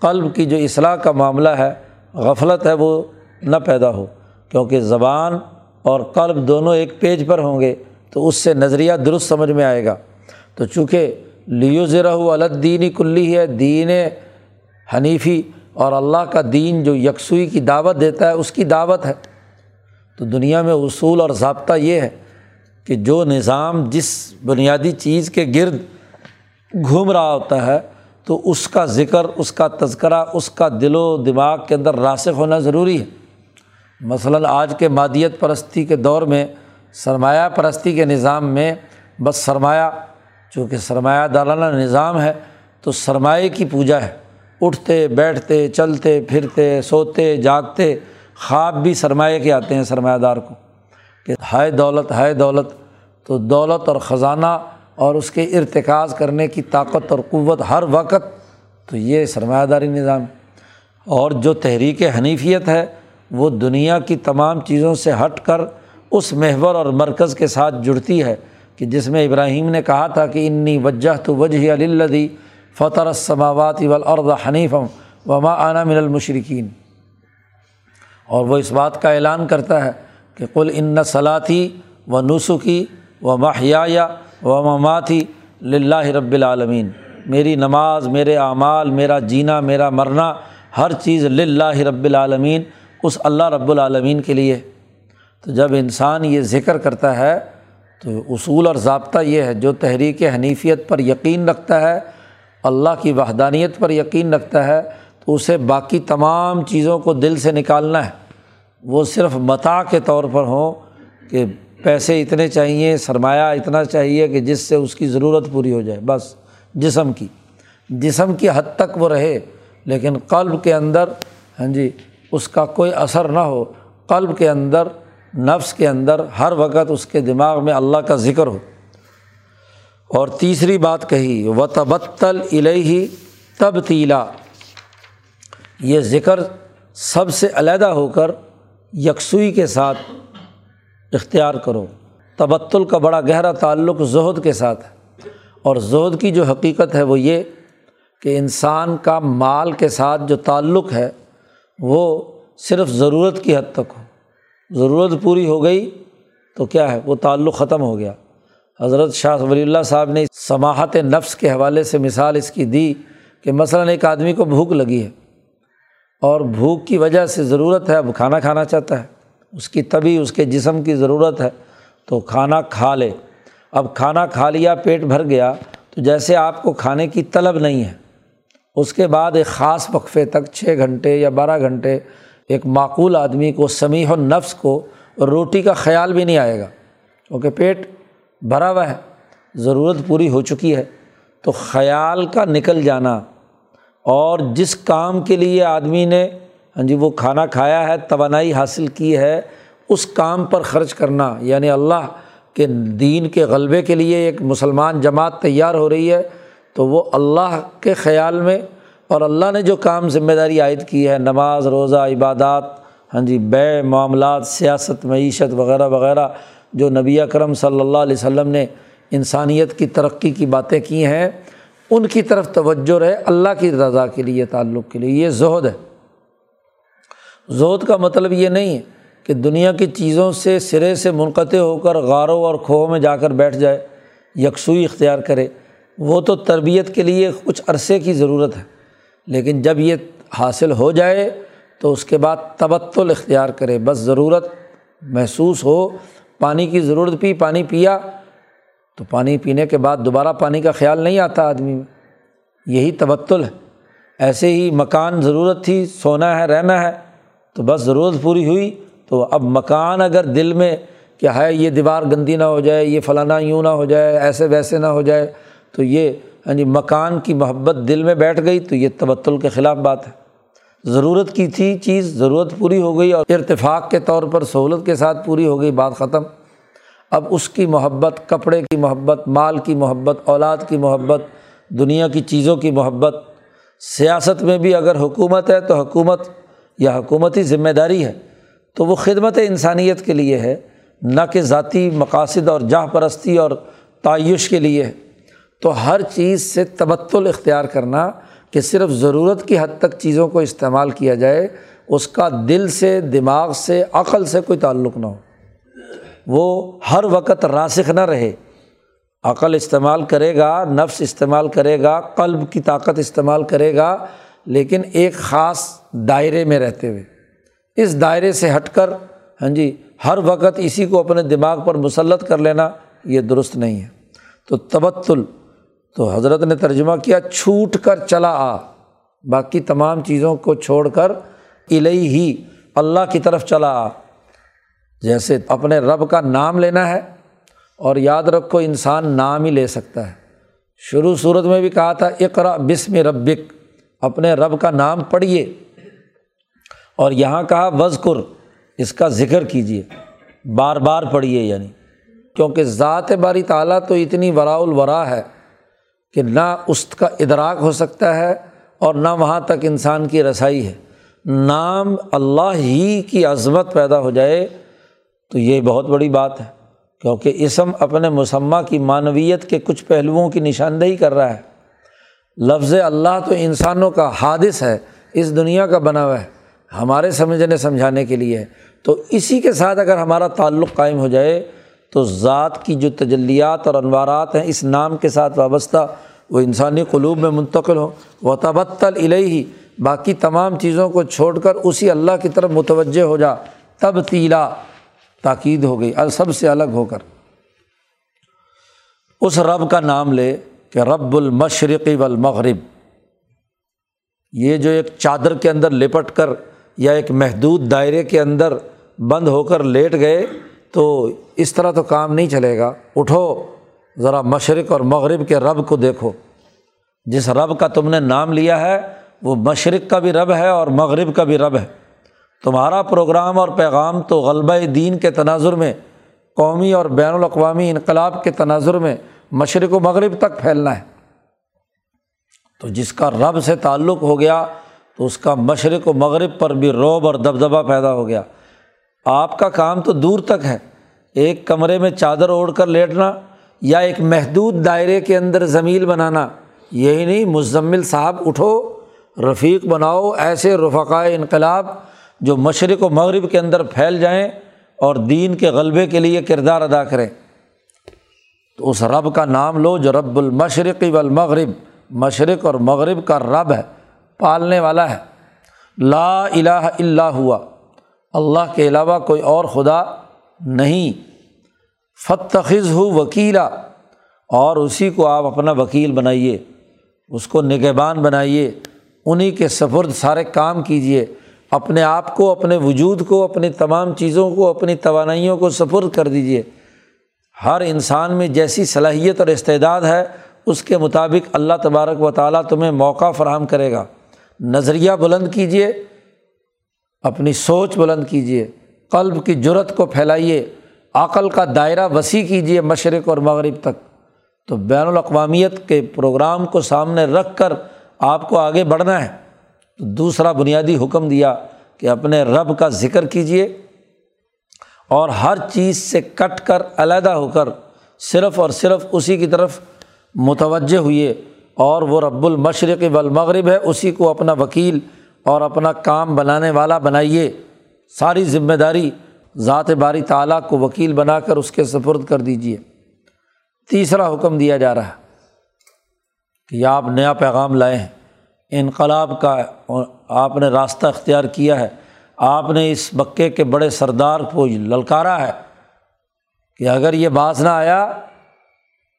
قلب کی جو اصلاح کا معاملہ ہے، غفلت ہے، وہ نہ پیدا ہو۔ کیونکہ زبان اور قلب دونوں ایک پیج پر ہوں گے تو اس سے نظریہ درست سمجھ میں آئے گا۔ تو چونکہ لیو ذرا الدینی کلی ہے، دین حنیفی، اور اللہ کا دین جو یکسوئی کی دعوت دیتا ہے، اس کی دعوت ہے۔ تو دنیا میں اصول اور ضابطہ یہ ہے کہ جو نظام جس بنیادی چیز کے گرد گھوم رہا ہوتا ہے، تو اس کا ذکر، اس کا تذکرہ، اس کا دل و دماغ کے اندر راسخ ہونا ضروری ہے۔ مثلاً آج کے مادیت پرستی کے دور میں، سرمایہ پرستی کے نظام میں، بس سرمایہ چونکہ سرمایہ دارانہ نظام ہے، تو سرمایہ کی پوجا ہے۔ اٹھتے، بیٹھتے، چلتے، پھرتے، سوتے، جاگتے، خواب بھی سرمایہ کے آتے ہیں سرمایہ دار کو۔ کہ ہائے دولت ہائے دولت۔ تو دولت اور خزانہ اور اس کے ارتکاز کرنے کی طاقت اور قوت ہر وقت، تو یہ سرمایہ داری نظام اور جو تحریک حنیفیت ہے، وہ دنیا کی تمام چیزوں سے ہٹ کر اس محور اور مرکز کے ساتھ جڑتی ہے۔ کہ جس میں ابراہیم نے کہا تھا کہ انی وجہ تو وجہ علی فطر السماوات والارض حنیفم وما آنا من المشرقین اور وہ اس بات کا اعلان کرتا ہے کہ کل ان صلاطی و نسخی و محیا و مماتی لاہ رب العالمین۔ میری نماز، میرے اعمال، میرا جینا، میرا مرنا، ہر چیز لاہ رب العالمین، اس اللہ رب العالمین کے لیے۔ تو جب انسان یہ ذکر کرتا ہے تو اصول اور ضابطہ یہ ہے، جو تحریک حنیفیت پر یقین رکھتا ہے، اللہ کی وحدانیت پر یقین رکھتا ہے، تو اسے باقی تمام چیزوں کو دل سے نکالنا ہے۔ وہ صرف متا کے طور پر ہوں کہ پیسے اتنے چاہیے، سرمایہ اتنا چاہیے کہ جس سے اس کی ضرورت پوری ہو جائے۔ بس، جسم کی۔ جسم کی حد تک وہ رہے، لیکن قلب کے اندر ہاں جی اس کا کوئی اثر نہ ہو۔ قلب کے اندر نفس کے اندر ہر وقت اس کے دماغ میں اللہ کا ذکر ہو۔ اور تیسری بات کہی و تبتل الہی تب تیلا یہ ذکر سب سے علیحدہ ہو کر یکسوئی کے ساتھ اختیار کرو۔ تبتل کا بڑا گہرا تعلق زہد کے ساتھ ہے۔ اور زہد کی جو حقیقت ہے وہ یہ کہ انسان کا مال کے ساتھ جو تعلق ہے وہ صرف ضرورت کی حد تک ہو۔ ضرورت پوری ہو گئی تو کیا ہے؟ وہ تعلق ختم ہو گیا۔ حضرت شاہ ولی اللہ صاحب نے سماحت نفس کے حوالے سے مثال اس کی دی کہ مثلاً ایک آدمی کو بھوک لگی ہے اور بھوک کی وجہ سے ضرورت ہے، اب کھانا کھانا چاہتا ہے۔ اس کی طبی، اس کے جسم کی ضرورت ہے تو کھانا کھا لے۔ اب کھانا کھا لیا، پیٹ بھر گیا تو جیسے آپ کو کھانے کی طلب نہیں ہے۔ اس کے بعد ایک خاص وقفے تک، چھ گھنٹے یا بارہ گھنٹے ایک معقول آدمی کو، سمیح و نفس کو روٹی کا خیال بھی نہیں آئے گا۔ کیونکہ پیٹ بھرا ہوا ہے، ضرورت پوری ہو چکی ہے۔ تو خیال کا نکل جانا۔ اور جس کام کے لیے آدمی نے ہاں جی وہ کھانا کھایا ہے، توانائی حاصل کی ہے، اس کام پر خرچ کرنا۔ یعنی اللہ کے دین کے غلبے کے لیے ایک مسلمان جماعت تیار ہو رہی ہے، تو وہ اللہ کے خیال میں اور اللہ نے جو کام ذمہ داری عائد کی ہے، نماز، روزہ، عبادات ہاں جی بے معاملات، سیاست، معیشت وغیرہ وغیرہ جو نبی اکرم صلی اللہ علیہ وسلم نے انسانیت کی ترقی کی باتیں کی ہیں، ان کی طرف توجہ رہے، اللہ کی رضا کے لیے، تعلق کے لیے، یہ زہد ہے۔ زہد کا مطلب یہ نہیں ہے کہ دنیا کی چیزوں سے سرے سے منقطع ہو کر غاروں اور کھوہوں میں جا کر بیٹھ جائے، یکسوئی اختیار کرے، وہ تو تربیت کے لیے کچھ عرصے کی ضرورت ہے۔ لیکن جب یہ حاصل ہو جائے تو اس کے بعد تبتل اختیار کرے، بس ضرورت محسوس ہو، پانی کی ضرورت پی، پانی پیا، تو پانی پینے کے بعد دوبارہ پانی کا خیال نہیں آتا آدمی میں۔ یہی تبتل ہے۔ ایسے ہی مکان ضرورت تھی، سونا ہے، رہنا ہے، تو بس ضرورت پوری ہوئی۔ تو اب مکان اگر دل میں کیا ہے یہ دیوار گندی نہ ہو جائے، یہ فلانا یوں نہ ہو جائے، ایسے ویسے نہ ہو جائے، تو یہ یعنی مکان کی محبت دل میں بیٹھ گئی تو یہ تبتل کے خلاف بات ہے۔ ضرورت کی تھی چیز، ضرورت پوری ہو گئی اور ارتفاق کے طور پر سہولت کے ساتھ پوری ہو گئی، بات ختم۔ اب اس کی محبت، کپڑے کی محبت، مال کی محبت، اولاد کی محبت، دنیا کی چیزوں کی محبت، سیاست میں بھی اگر حکومت ہے تو حکومت یا حکومتی ذمہ داری ہے۔ تو وہ خدمت انسانیت کے لیے ہے، نہ کہ ذاتی مقاصد اور جاہ پرستی اور تعیش کے لیے۔ ہے تو ہر چیز سے تبتل اختیار کرنا کہ صرف ضرورت کی حد تک چیزوں کو استعمال کیا جائے، اس کا دل سے، دماغ سے، عقل سے کوئی تعلق نہ ہو۔ وہ ہر وقت راسخ نہ رہے۔ عقل استعمال کرے گا، نفس استعمال کرے گا، قلب کی طاقت استعمال کرے گا، لیکن ایک خاص دائرے میں رہتے ہوئے۔ اس دائرے سے ہٹ کر ہاں جی ہر وقت اسی کو اپنے دماغ پر مسلط کر لینا یہ درست نہیں ہے۔ تو تبتل تو حضرت نے ترجمہ کیا، چھوٹ کر چلا آ۔ باقی تمام چیزوں کو چھوڑ کر الہی ہی اللہ کی طرف چلا آ۔ جیسے اپنے رب کا نام لینا ہے اور یاد رکھو، انسان نام ہی لے سکتا ہے۔ شروع صورت میں بھی کہا تھا اقرا بسم ربک، اپنے رب کا نام پڑھیے۔ اور یہاں کہا وزقر اس کا ذکر کیجیے۔ بار بار پڑھیے یعنی۔ کیونکہ ذات باری تعالیٰ تو اتنی ورا الورا ہے۔ کہ نہ اس کا ادراک ہو سکتا ہے اور نہ وہاں تک انسان کی رسائی ہے۔ نام اللہ ہی کی عظمت پیدا ہو جائے تو یہ بہت بڑی بات ہے، کیونکہ اسم اپنے مسمہ کی معنویت کے کچھ پہلوؤں کی نشاندہی کر رہا ہے۔ لفظ اللہ تو انسانوں کا حادث ہے، اس دنیا کا بنا ہوا ہے، ہمارے سمجھنے سمجھانے کے لیے۔ تو اسی کے ساتھ اگر ہمارا تعلق قائم ہو جائے تو ذات کی جو تجلیات اور انوارات ہیں اس نام کے ساتھ وابستہ وہ انسانی قلوب میں منتقل ہو و تبتل الہی باقی تمام چیزوں کو چھوڑ کر اسی اللہ کی طرف متوجہ ہو جا۔ تب تیلا تاکید ہو گئی، سب سے الگ ہو کر۔ اس رب کا نام لے کہ رب المشرقی والمغرب۔ یہ جو ایک چادر کے اندر لپٹ کر یا ایک محدود دائرے کے اندر بند ہو کر لیٹ گئے تو اس طرح تو کام نہیں چلے گا۔ اٹھو، ذرا مشرق اور مغرب کے رب کو دیکھو۔ جس رب کا تم نے نام لیا ہے، وہ مشرق کا بھی رب ہے اور مغرب کا بھی رب ہے۔ تمہارا پروگرام اور پیغام تو غلبہ دین کے تناظر میں، قومی اور بین الاقوامی انقلاب کے تناظر میں مشرق و مغرب تک پھیلنا ہے۔ تو جس کا رب سے تعلق ہو گیا، تو اس کا مشرق و مغرب پر بھی روب اور دبدبہ پیدا ہو گیا۔ آپ کا کام تو دور تک ہے۔ ایک کمرے میں چادر اوڑھ کر لیٹنا یا ایک محدود دائرے کے اندر زمیل بنانا، یہی نہیں، مزمل صاحب، اٹھو، رفیق بناؤ، ایسے رفقائے انقلاب جو مشرق و مغرب کے اندر پھیل جائیں اور دین کے غلبے کے لیے کردار ادا کریں۔ تو اس رب کا نام لو جو رب المشرقی والمغرب، مشرق اور مغرب کا رب ہے، پالنے والا ہے۔ لا الہ الا ہوا۔ اللہ کے علاوہ کوئی اور خدا نہیں۔ فتخذ ہو وکیلا، اور اسی کو آپ اپنا وکیل بنائیے، اس کو نگہبان بنائیے انہیں کے سفرد سارے کام کیجیے، اپنے آپ کو، اپنے وجود کو، اپنی تمام چیزوں کو، اپنی توانائیوں کو سفرد کر دیجیے۔ ہر انسان میں جیسی صلاحیت اور استعداد ہے، اس کے مطابق اللہ تبارک و تعالیٰ تمہیں موقع فراہم کرے گا۔ نظریہ بلند کیجیے۔ اپنی سوچ بلند کیجیے قلب کی جرت کو پھیلائیے، عقل کا دائرہ وسیع کیجیے مشرق اور مغرب تک۔ تو بین الاقوامیت کے پروگرام کو سامنے رکھ کر آپ کو آگے بڑھنا ہے۔ تو دوسرا بنیادی حکم دیا کہ اپنے رب کا ذکر کیجیے اور ہر چیز سے کٹ کر علیحدہ ہو کر صرف اور صرف اسی کی طرف متوجہ ہوئے اور وہ رب المشرق والمغرب ہے، اسی کو اپنا وکیل اور اپنا کام بنانے والا بنائیے۔ ساری ذمہ داری ذات باری تعالیٰ کو وکیل بنا کر اس کے سفرد کر دیجیے۔ تیسرا حکم دیا جا رہا ہے کہ آپ نیا پیغام لائے ہیں انقلاب کا آپ نے راستہ اختیار کیا ہے۔ آپ نے اس مکے کے بڑے سردار کو للکارا ہے کہ اگر یہ باز نہ آیا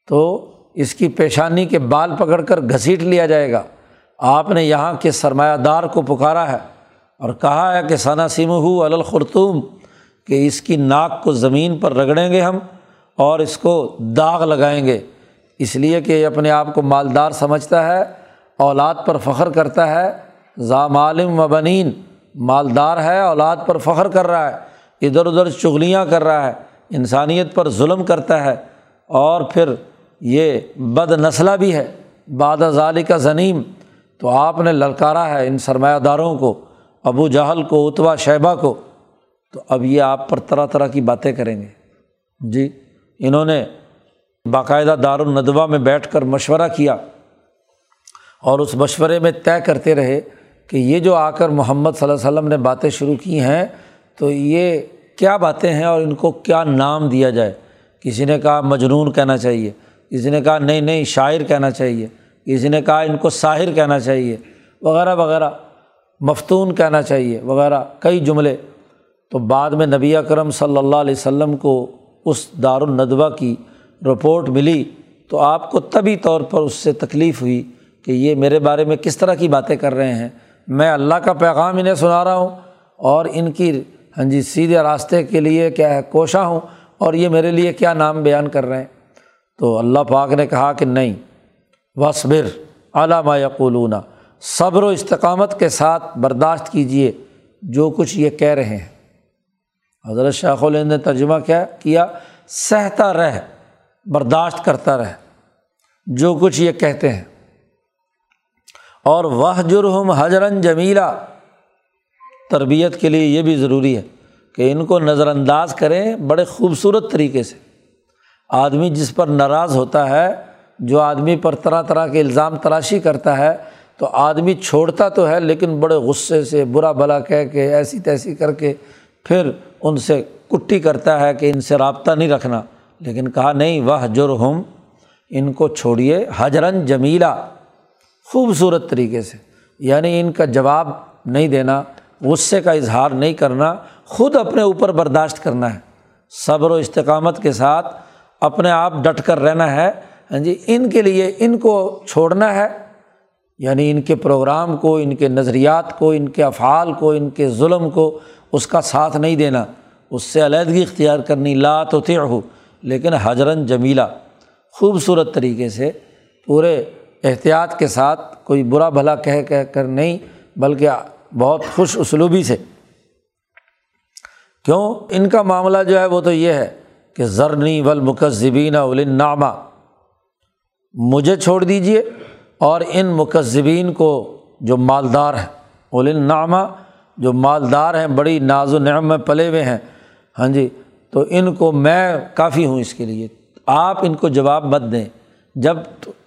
تو اس کی پیشانی کے بال پکڑ کر گھسیٹ لیا جائے گا۔ آپ نے یہاں کے سرمایہ دار کو پکارا ہے اور کہا ہے کہ ثنا سم ہو الخرتوم کہ اس کی ناک کو زمین پر رگڑیں گے ہم اور اس کو داغ لگائیں گے۔ اس لیے کہ یہ اپنے آپ کو مالدار سمجھتا ہے، اولاد پر فخر کرتا ہے۔ ذامعلم و بنین، مالدار ہے، اولاد پر فخر کر رہا ہے، ادھر ادھر چغلیاں کر رہا ہے، انسانیت پر ظلم کرتا ہے۔ اور پھر یہ بد نسلہ بھی ہے۔ باد ظالی کا ضنیم تو آپ نے للکارا ہے ان سرمایہ داروں کو، ابو جہل کو اتوا شیبہ کو۔ تو اب یہ آپ پر طرح طرح کی باتیں کریں گے۔ جی انہوں نے باقاعدہ دار الندوہ میں بیٹھ کر مشورہ کیا اور اس مشورے میں طے کرتے رہے کہ یہ جو آ کر محمد صلی اللہ علیہ وسلم نے باتیں شروع کی ہیں، تو یہ کیا باتیں ہیں اور ان کو کیا نام دیا جائے؟ کسی نے کہا مجنون کہنا چاہیے، کسی نے کہا نہیں نہیں، شاعر کہنا چاہیے۔ کسی نے کہا ان کو ساحر کہنا چاہیے، وغیرہ وغیرہ، مفتون کہنا چاہیے، وغیرہ، کئی جملے۔ تو بعد میں نبی اکرم صلی اللہ علیہ وسلم کو اس دار الندوہ کی رپورٹ ملی۔ تو آپ کو طبی طور پر اس سے تکلیف ہوئی کہ یہ میرے بارے میں کس طرح کی باتیں کر رہے ہیں۔ میں اللہ کا پیغام انہیں سنا رہا ہوں اور ان کی ہاں جی سیدھے راستے کے لیے کیا ہے، کوشاں ہوں اور یہ میرے لیے کیا نام بیان کر رہے ہیں۔ تو اللہ پاک نے کہا کہ نہیں وصبر علامہ یقولون۔ صبر و استقامت کے ساتھ برداشت کیجیے جو کچھ یہ کہہ رہے ہیں۔ حضرت شیخ الند نے ترجمہ کیا کیا؟ سہتا رہ، برداشت کرتا رہ، جو کچھ یہ کہتے ہیں۔ اور وہ جرحم حجرن جمیلا۔ تربیت کے لیے یہ بھی ضروری ہے کہ ان کو نظر انداز کریں بڑے خوبصورت طریقے سے۔ آدمی جس پر ناراض ہوتا ہے جو آدمی پر طرح طرح کے الزام تلاشی کرتا ہے، تو آدمی چھوڑتا تو ہے، لیکن بڑے غصے سے، برا بلا کہہ کے، ایسی تیسی کر کے پھر ان سے کٹی کرتا ہے کہ ان سے رابطہ نہیں رکھنا۔ لیکن کہا، نہیں وہ جرحم ان کو چھوڑیے۔ حجرن جمیلا، خوبصورت طریقے سے۔ یعنی ان کا جواب نہیں دینا، غصے کا اظہار نہیں کرنا، خود اپنے اوپر برداشت کرنا ہے۔ صبر و استقامت کے ساتھ اپنے آپ ڈٹ کر رہنا ہے۔ ہاں جی ان کے لیے ان کو چھوڑنا ہے یعنی ان کے پروگرام کو، ان کے نظریات کو، ان کے افعال کو، ان کے ظلم کو اس کا ساتھ نہیں دینا۔ اس سے علیحدگی اختیار کرنی، لا تو ہو لیکن حجرن جمیلا خوبصورت طریقے سے پورے احتیاط کے ساتھ، کوئی برا بھلا کہہ کہہ کر نہیں، بلکہ بہت خوش اسلوبی سے۔ کیوں؟ ان کا معاملہ جو ہے وہ تو یہ ہے کہ ضرنی ولمکذبین اولنامہ مجھے چھوڑ دیجیے اور ان مکذبین کو جو مالدار ہیں اولنامہ جو مالدار ہیں، بڑی ناز و نعم میں پلے ہوئے ہیں۔ ہاں جی تو ان کو میں کافی ہوں اس کے لیے۔ آپ ان کو جواب مت دیں۔ جب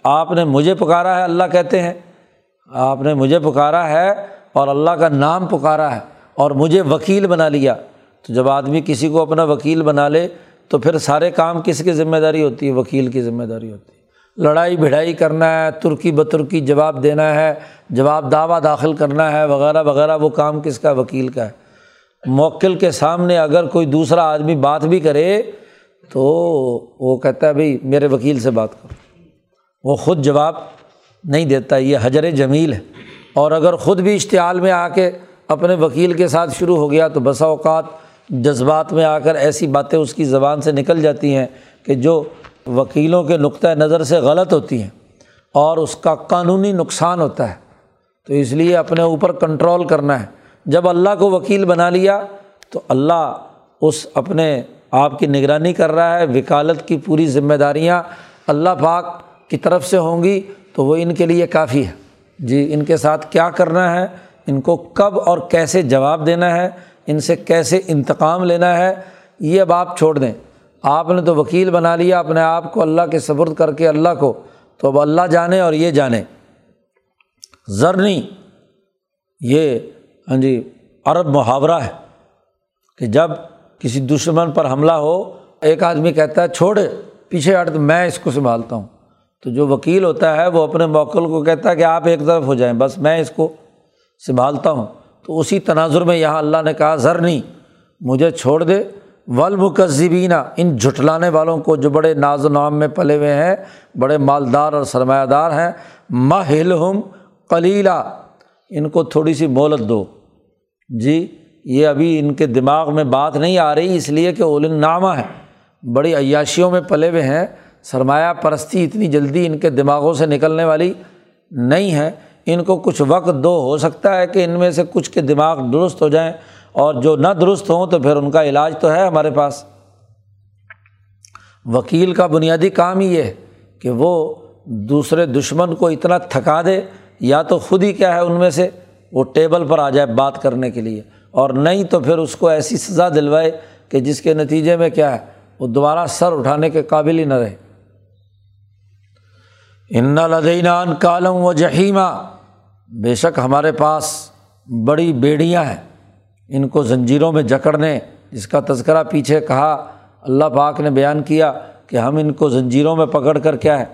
آپ نے مجھے پکارا ہے، اللہ کہتے ہیں، آپ نے مجھے پکارا ہے اور اللہ کا نام پکارا ہے اور مجھے وکیل بنا لیا، تو جب آدمی کسی کو اپنا وکیل بنا لے، تو پھر سارے کام کس کی ذمہ داری ہوتی ہے؟ وکیل کی ذمہ داری ہوتی ہے۔ لڑائی بھڑائی کرنا ہے، ترکی بترکی جواب دینا ہے، جواب دعویٰ داخل کرنا ہے، وغیرہ وغیرہ، وہ کام کس کا؟ وکیل کا ہے۔ موکل کے سامنے اگر کوئی دوسرا آدمی بات بھی کرے تو وہ کہتا ہے، بھائی، میرے وکیل سے بات کرو۔ وہ خود جواب نہیں دیتا، یہ حجر جمیل ہے۔ اور اگر خود بھی اشتعال میں آ کے اپنے وکیل کے ساتھ شروع ہو گیا تو بسا اوقات جذبات میں آ کر ایسی باتیں اس کی زبان سے نکل جاتی ہیں کہ جو وکیلوں کے نقطۂ نظر سے غلط ہوتی ہیں اور اس کا قانونی نقصان ہوتا ہے تو اس لیے اپنے اوپر کنٹرول کرنا ہے۔ جب اللہ کو وکیل بنا لیا تو اللہ اس اپنے آپ کی نگرانی کر رہا ہے، وکالت کی پوری ذمہ داریاں اللہ پاک کی طرف سے ہوں گی تو وہ ان کے لیے کافی ہے۔ جی ان کے ساتھ کیا کرنا ہے؟ ان کو کب اور کیسے جواب دینا ہے؟ ان سے کیسے انتقام لینا ہے؟ یہ اب آپ چھوڑ دیں۔ آپ نے تو وکیل بنا لیا اپنے آپ کو اللہ کے سبرد کر کے اللہ کو، تو اب اللہ جانے اور یہ جانے۔ زرنی یہ ہاں جی عرب محاورہ ہے کہ جب کسی دشمن پر حملہ ہو، ایک آدمی کہتا ہے چھوڑے پیچھے ہٹ، میں اس کو سنبھالتا ہوں۔ تو جو وکیل ہوتا ہے، وہ اپنے موکل کو کہتا ہے کہ آپ ایک طرف ہو جائیں، بس میں اس کو سنبھالتا ہوں۔ تو اسی تناظر میں یہاں اللہ نے کہا، زر نہیں، مجھے چھوڑ دے۔ ولمکذبینہ ان جھٹلانے والوں کو جو بڑے ناز و نام میں پلے ہوئے ہیں، بڑے مالدار اور سرمایہ دار ہیں ماہل ہم کلیلہ ان کو تھوڑی سی مولت دو۔ جی یہ ابھی ان کے دماغ میں بات نہیں آ رہی، اس لیے کہ اولن نامہ ہے بڑی عیاشیوں میں پلے ہوئے ہیں، سرمایہ پرستی اتنی جلدی ان کے دماغوں سے نکلنے والی نہیں ہے۔ ان کو کچھ وقت دو، ہو سکتا ہے کہ ان میں سے کچھ کے دماغ درست ہو جائیں۔ اور جو نہ درست ہوں تو پھر ان کا علاج تو ہے ہمارے پاس۔ وکیل کا بنیادی کام ہی یہ ہے کہ وہ دوسرے دشمن کو اتنا تھکا دے، یا تو خود ہی کیا ہے ان میں سے، وہ ٹیبل پر آ جائے بات کرنے کے لیے۔ اور نہیں تو پھر اس کو ایسی سزا دلوائے کہ جس کے نتیجے میں کیا ہے، وہ دوبارہ سر اٹھانے کے قابل ہی نہ رہے۔ ان لدینان کالم و جہیمہ بے شک ہمارے پاس بڑی بیڑیاں ہیں۔ ان کو زنجیروں میں جکڑنے جس کا تذکرہ پیچھے کہا، اللہ پاک نے بیان کیا کہ ہم ان کو زنجیروں میں پکڑ کر کیا ہے؟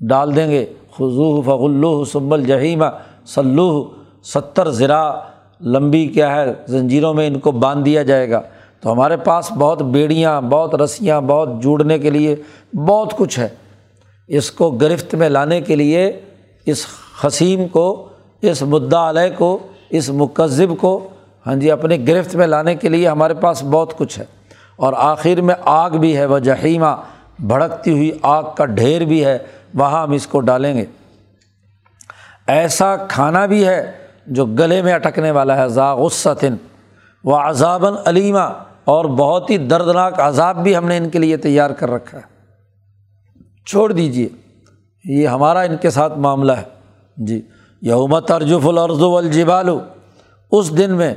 ڈال دیں گے۔ خضو فغلو سب جہیمہ سلوح ستر ذرا لمبی کیا ہے؟ زنجیروں میں ان کو باندھ دیا جائے گا۔ تو ہمارے پاس بہت بیڑیاں، بہت رسیاں، بہت جوڑنے کے لیے بہت کچھ ہے۔ اس کو گرفت میں لانے کے لیے اس حسیم کو، اس مدعا علیہ کو، اس مکذب کو ہاں جی اپنے گرفت میں لانے کے لیے ہمارے پاس بہت کچھ ہے۔ اور آخر میں آگ بھی ہے، وہ جہیمہ بھڑکتی ہوئی آگ کا ڈھیر بھی ہے، وہاں ہم اس کو ڈالیں گے۔ ایسا کھانا بھی ہے جو گلے میں اٹکنے والا ہے، ذا غصن و عذابً علیمہ اور بہت ہی دردناک عذاب بھی ہم نے ان کے لیے تیار کر رکھا ہے۔ چھوڑ دیجیے یہ ہمارا ان کے ساتھ معاملہ ہے۔ جی یومت ارجف الرز الجبالو اس دن میں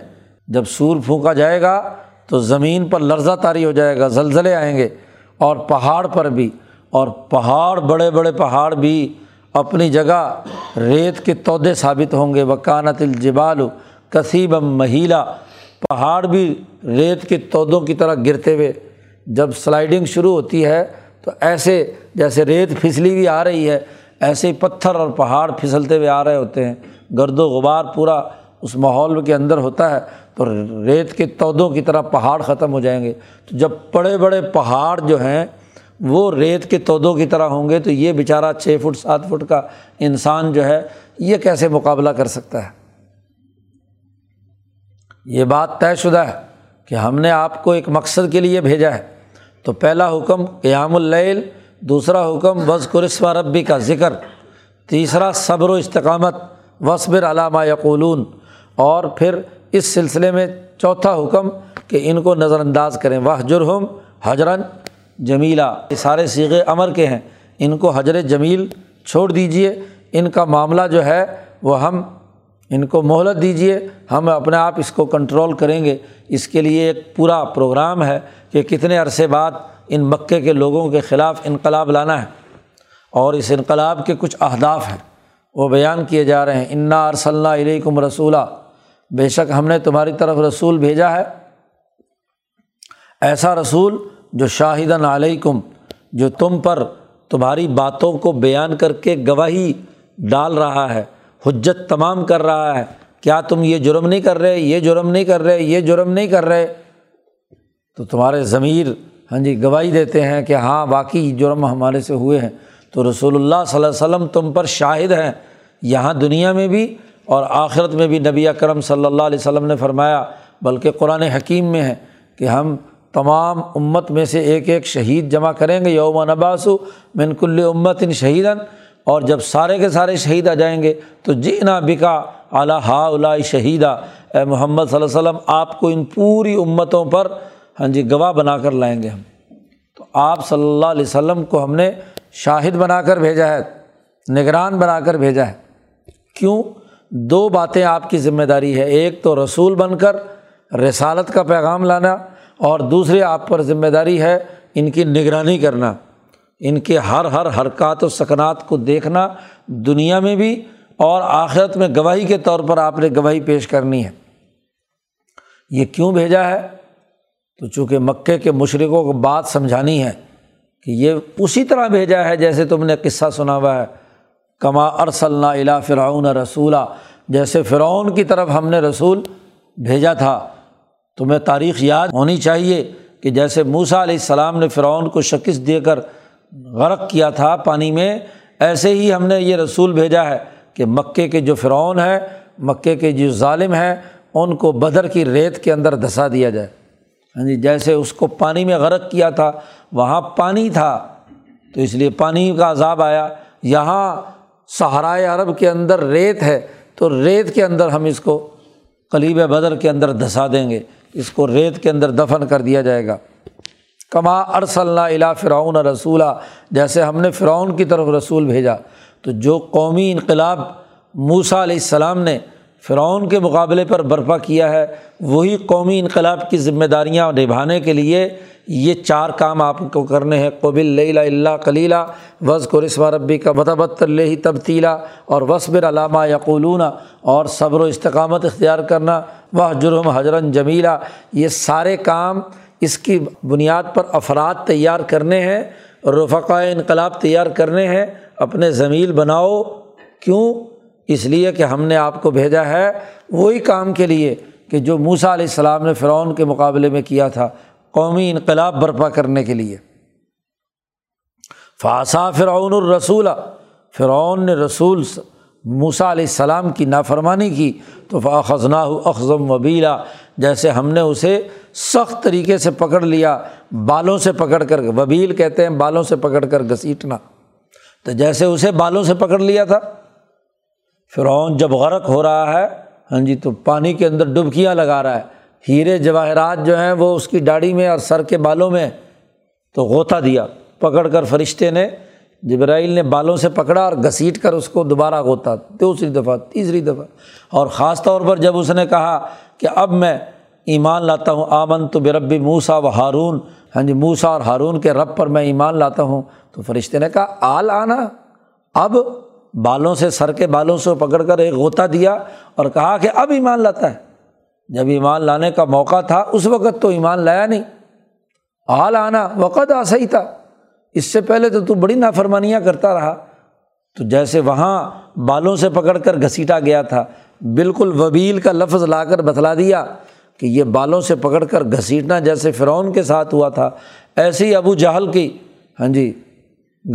جب سور پھونکا جائے گا تو زمین پر لرزہ تاری ہو جائے گا، زلزلے آئیں گے اور پہاڑ پر بھی۔ اور پہاڑ، بڑے بڑے پہاڑ بھی اپنی جگہ ریت کے تودے ثابت ہوں گے۔ وکانت الجبال کثیب مہیلا۔ پہاڑ بھی ریت کے تودوں کی طرح گرتے ہوئے۔ جب سلائڈنگ شروع ہوتی ہے تو ایسے جیسے ریت پھسلی ہوئی آ رہی ہے، ایسے ہی پتھر اور پہاڑ پھسلتے ہوئے آ رہے ہوتے ہیں۔ گرد و غبار پورا اس ماحول کے اندر ہوتا ہے۔ تو ریت کے تودوں کی طرح پہاڑ ختم ہو جائیں گے۔ تو جب بڑے بڑے پہاڑ جو ہیں، وہ ریت کے تودوں کی طرح ہوں گے، تو یہ بیچارہ چھ فٹ، سات فٹ کا انسان جو ہے، یہ کیسے مقابلہ کر سکتا ہے؟ یہ بات طے شدہ ہے کہ ہم نے آپ کو ایک مقصد کے لیے بھیجا ہے۔ تو پہلا حکم قیام اللیل، دوسرا حکم وز قرص ربی کا ذکر۔ تیسرا صبر و استقامت وصبر علامہ یقولون۔ اور پھر اس سلسلے میں چوتھا حکم کہ ان کو نظر انداز کریں۔ وہ جرہم حجرن جمیلا یہ سارے سیغے امر کے ہیں۔ ان کو حجر جمیل چھوڑ دیجیے ان کا معاملہ جو ہے وہ ہم ان کو مہلت دیجیے ہم اپنے آپ اس کو کنٹرول کریں گے۔ اس کے لیے ایک پورا پروگرام ہے کہ کتنے عرصے بعد ان مکے کے لوگوں کے خلاف انقلاب لانا ہے۔ اور اس انقلاب کے کچھ اہداف ہیں۔ وہ بیان کیے جا رہے ہیں۔ انا ارسل علیکم رسولہ بے شک ہم نے تمہاری طرف رسول بھیجا ہے۔ ایسا رسول جو شاہدن علیکم، جو تم پر تمہاری باتوں کو بیان کر کے گواہی ڈال رہا ہے، حجت تمام کر رہا ہے۔ کیا تم یہ جرم نہیں کر رہے، یہ جرم نہیں کر رہے، یہ جرم نہیں کر رہے؟ تو تمہارے ضمیر ہاں جی گواہی دیتے ہیں کہ ہاں باقی جرم ہمارے سے ہوئے ہیں۔ تو رسول اللہ صلی اللہ علیہ وسلم تم پر شاہد ہیں۔ یہاں دنیا میں بھی اور آخرت میں بھی نبی اکرم صلی اللہ علیہ وسلم نے فرمایا، بلکہ قرآن حکیم میں ہے کہ ہم تمام امت میں سے ایک ایک شہید جمع کریں گے، یوم نباسو من کل امت ان شہیدن اور جب سارے کے سارے شہید آ جائیں گے تو جی نا بکا اعلیٰ ہا الا شہیدہ اے محمد صلی اللہ علیہ وسلم، آپ کو ان پوری امتوں پر ہاں جی گواہ بنا کر لائیں گے ہم۔ تو آپ صلی اللہ علیہ وسلم کو ہم نے شاہد بنا کر بھیجا ہے، نگران بنا کر بھیجا ہے۔ کیوں؟ دو باتیں آپ کی ذمہ داری ہے۔ ایک تو رسول بن کر رسالت کا پیغام لانا اور دوسرے آپ پر ذمہ داری ہے ان کی نگرانی کرنا، ان کے ہر ہر حرکات و سکنات کو دیکھنا دنیا میں بھی اور آخرت میں گواہی کے طور پر آپ نے گواہی پیش کرنی ہے۔ یہ کیوں بھیجا ہے؟ تو چونکہ مکے کے مشرقوں کو بات سمجھانی ہے کہ یہ اسی طرح بھیجا ہے جیسے تم نے قصہ سنا ہوا ہے۔ کما ارسلنا الا فرعون رسولہ جیسے فرعون کی طرف ہم نے رسول بھیجا تھا۔ تمہیں تاریخ یاد ہونی چاہیے کہ جیسے موسا علیہ السلام نے فرعون کو شکست دے کر غرق کیا تھا پانی میں، ایسے ہی ہم نے یہ رسول بھیجا ہے کہ مکے کے جو فرعون ہے، مکے کے جو ظالم ہیں، ان کو بدر کی ریت کے اندر دھسا دیا جائے۔ ہاں جی جیسے اس کو پانی میں غرق کیا تھا، وہاں پانی تھا۔ تو اس لیے پانی کا عذاب آیا۔ یہاں سہارائے عرب کے اندر ریت ہے، تو ریت کے اندر ہم اس کو قلیب بدر کے اندر دھسا دیں گے۔ اس کو ریت کے اندر دفن کر دیا جائے گا۔ کما ارسل الا فرعون رسولہ جیسے ہم نے فرعون کی طرف رسول بھیجا۔ تو جو قومی انقلاب موسا علیہ السلام نے فرعون کے مقابلے پر برپا کیا ہے، وہی قومی انقلاب کی ذمہ داریاں نبھانے کے لیے یہ چار کام آپ کو کرنے ہیں. قبل اللہ کلیلہ وز کو ربی کا بتبت اللہ تبتیلا اور وصبر علامہ یقولون اور صبر و استقامت اختیار کرنا. وہ جرم حجرن جمیلہ یہ سارے کام اس کی بنیاد پر افراد تیار کرنے ہیں رفقۂ انقلاب تیار کرنے ہیں، اپنے زمیل بناؤ۔ کیوں؟ اس لیے کہ ہم نے آپ کو بھیجا ہے وہی کام کے لیے کہ جو موسا علیہ السلام نے فرعون کے مقابلے میں کیا تھا۔ قومی انقلاب برپا کرنے کے لیے۔ فاسا فرعون الرسول۔ فرعون نے رسول موسا علیہ السلام کی نافرمانی کی، تو فاخذنا اخذم وبیلا جیسے ہم نے اسے سخت طریقے سے پکڑ لیا، بالوں سے پکڑ کر، وبیل کہتے ہیں، بالوں سے پکڑ کر گھسیٹنا۔ تو جیسے اسے بالوں سے پکڑ لیا تھا۔ فرعون جب غرق ہو رہا ہے ہاں جی تو پانی کے اندر ڈبکیاں لگا رہا ہے۔ ہیرے جواہرات جو ہیں وہ اس کی داڑھی میں اور سر کے بالوں میں تو غوطہ دیا، پکڑ کر فرشتے نے، جبرائیل نے بالوں سے پکڑا اور گھسیٹ کر اس کو دوبارہ غوطہ، دوسری دفعہ، تیسری دفعہ۔ اور خاص طور پر جب اس نے کہا کہ اب میں ایمان لاتا ہوں آمن تو بے ربی موسا و ہارون۔ ہاں جی موسا اور ہارون کے رب پر میں ایمان لاتا ہوں۔ تو فرشتے نے کہا، آل آنا۔ اب بالوں سے، سر کے بالوں سے پکڑ کر ایک غوطہ دیا اور کہا کہ اب ایمان لاتا ہے۔ جب ایمان لانے کا موقع تھا، اس وقت تو ایمان لایا نہیں۔ آل آنا وقت آ صحیح تھا اس سے پہلے تو تو بڑی نافرمانیاں کرتا رہا۔ تو جیسے وہاں بالوں سے پکڑ کر گھسیٹا گیا تھا، بالکل وبیل کا لفظ لا کر بتلا دیا کہ یہ بالوں سے پکڑ کر گھسیٹنا جیسے فرعون کے ساتھ ہوا تھا۔ ایسے ہی ابو جہل کی ہاں جی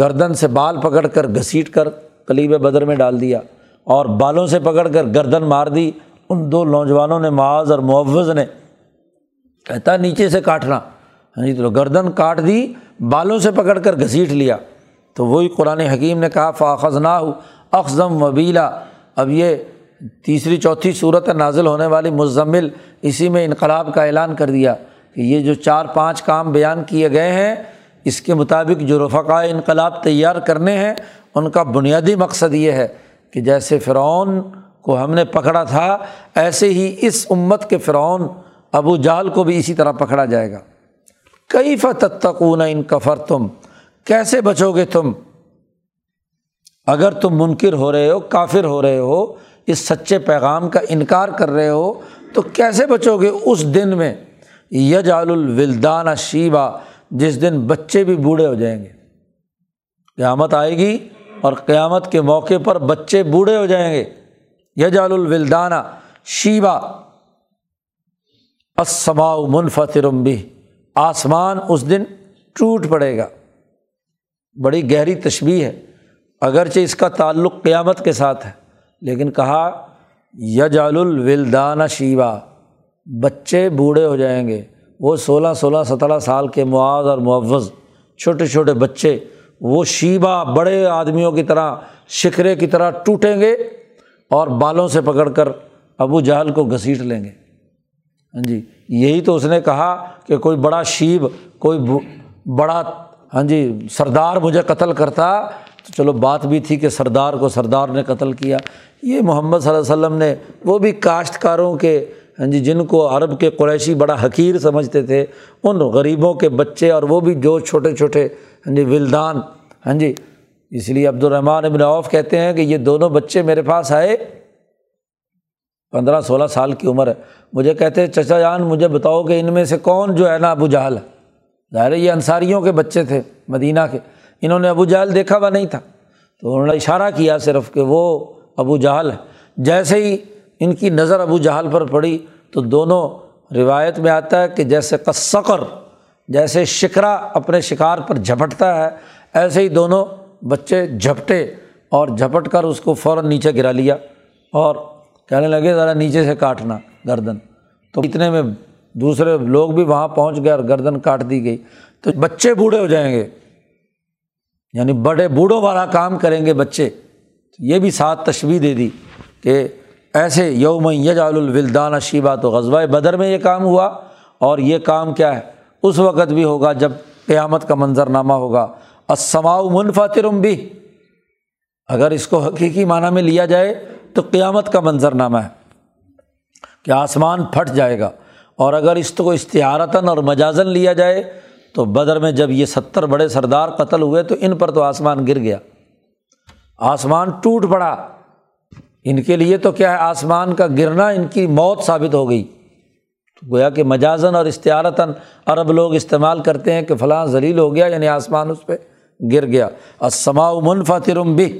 گردن سے بال پکڑ کر گھسیٹ کر کلیب بدر میں ڈال دیا اور بالوں سے پکڑ کر گردن مار دی۔ ان دو نوجوانوں نے معاذ اور معوض نے کہتا نیچے سے کاٹنا۔ ہاں جی تو گردن کاٹ دی، بالوں سے پکڑ کر گھسیٹ لیا۔ تو وہی قرآن حکیم نے کہا فاخذ نہ ہو اخذم وبیلا اب یہ تیسری، چوتھی صورت نازل ہونے والی مزمل اسی میں انقلاب کا اعلان کر دیا کہ یہ جو چار پانچ کام بیان کیے گئے ہیں، اس کے مطابق جو رفقۂ انقلاب تیار کرنے ہیں، ان کا بنیادی مقصد یہ ہے کہ جیسے فرعون کو ہم نے پکڑا تھا، ایسے ہی اس امت کے فرعون ابو جال کو بھی اسی طرح پکڑا جائے گا۔ کئی فتقون ان کفر تم کیسے بچو گے تم؟ اگر تم منکر ہو رہے ہو، کافر ہو رہے ہو، اس سچے پیغام کا انکار کر رہے ہو، تو کیسے بچو گے اس دن میں؟ یجال الولدان شیبہ جس دن بچے بھی بوڑھے ہو جائیں گے۔ قیامت آئے گی اور قیامت کے موقع پر بچے بوڑھے ہو جائیں گے۔ یجال الولدانہ شیبہ اسما منفطرم بھی آسمان اس دن ٹوٹ پڑے گا۔ بڑی گہری تشبیح ہے۔ اگرچہ اس کا تعلق قیامت کے ساتھ ہے، لیکن کہا یجال الولدانہ شیبہ بچے بوڑھے ہو جائیں گے۔ وہ سولہ سولہ، سترہ سال کے معاذ اور معوض چھوٹے چھوٹے بچے، وہ شیبہ بڑے آدمیوں کی طرح، شکرے کی طرح ٹوٹیں گے۔ اور بالوں سے پکڑ کر ابو جہل کو گھسیٹ لیں گے۔ ہاں جی یہی تو اس نے کہا کہ کوئی بڑا شیب، کوئی بڑا ہاں جی سردار مجھے قتل کرتا۔ تو چلو، بات بھی تھی کہ سردار کو سردار نے قتل کیا۔ یہ محمد صلی اللہ علیہ وسلم نے، وہ بھی کاشتکاروں کے ہاں جی جن کو عرب کے قریشی بڑا حقیر سمجھتے تھے، ان غریبوں کے بچے اور وہ بھی جو چھوٹے چھوٹے ہاں جی ولدان ہاں جی اس لیے عبد الرحمٰن ابن عوف کہتے ہیں کہ یہ دونوں بچے میرے پاس آئے پندرہ سولہ سال کی عمر ہے۔ مجھے کہتے ہیں، چچا جان، مجھے بتاؤ کہ ان میں سے کون جو ہے نا ابو جہل ہے؟ ظاہر یہ انصاریوں کے بچے تھے، مدینہ کے۔ انہوں نے ابو جہل دیکھا ہوا نہیں تھا۔ تو انہوں نے اشارہ کیا صرف کہ وہ ابو جہل ہے۔ جیسے ہی ان کی نظر ابو جہل پر پڑی تو دونوں روایت میں آتا ہے کہ جیسے کسکر جیسے شکرا اپنے شکار پر جھپٹتا ہے، ایسے ہی دونوں بچے جھپٹے اور جھپٹ کر اس کو فوراً نیچے گرا لیا اور کہنے لگے ذرا نیچے سے کاٹنا گردن۔ تو اتنے میں دوسرے لوگ بھی وہاں پہنچ گئے اور گردن کاٹ دی گئی۔ تو بچے بوڑھے ہو جائیں گے۔ یعنی بڑے بوڑھوں والا کام کریں گے بچے۔ یہ بھی ساتھ تشویح دے دی کہ ایسے یوم یجال الولدان شیبہ تو غزبۂ بدر میں یہ کام ہوا اور یہ کام کیا ہے؟ اس وقت بھی ہوگا جب قیامت کا منظر نامہ ہوگا۔ اسماؤ منفطرم بھی اگر اس کو حقیقی معنیٰ میں لیا جائے تو قیامت کا منظر نامہ ہے کہ آسمان پھٹ جائے گا۔ اور اگر اس کو اشتہارتاً اور مجازن لیا جائے تو بدر میں جب یہ ستر بڑے سردار قتل ہوئے تو ان پر تو آسمان گر گیا۔ آسمان ٹوٹ پڑا۔ ان کے لیے تو کیا ہے؟ آسمان کا گرنا ان کی موت ثابت ہو گئی۔ تو گویا کہ مجازن اور اشتہارتاً عرب لوگ استعمال کرتے ہیں کہ فلاں ذلیل ہو گیا یعنی آسمان اس پہ گر گیا۔ اسما منفا ترم بھی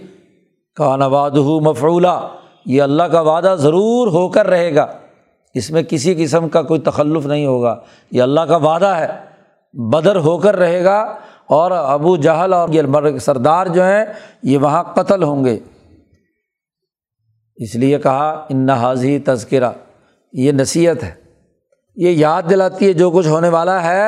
کا نواد مفعولہ یہ اللہ کا وعدہ ضرور ہو کر رہے گا۔ اس میں کسی قسم کا کوئی تخلف نہیں ہوگا۔ یہ اللہ کا وعدہ ہے، بدر ہو کر رہے گا۔ اور ابو جہل اور یہ سردار جو ہیں، یہ وہاں قتل ہوں گے۔ اس لیے کہا، ان حاضی تذکرہ، یہ نصیحت ہے۔ یہ یاد دلاتی ہے جو کچھ ہونے والا ہے،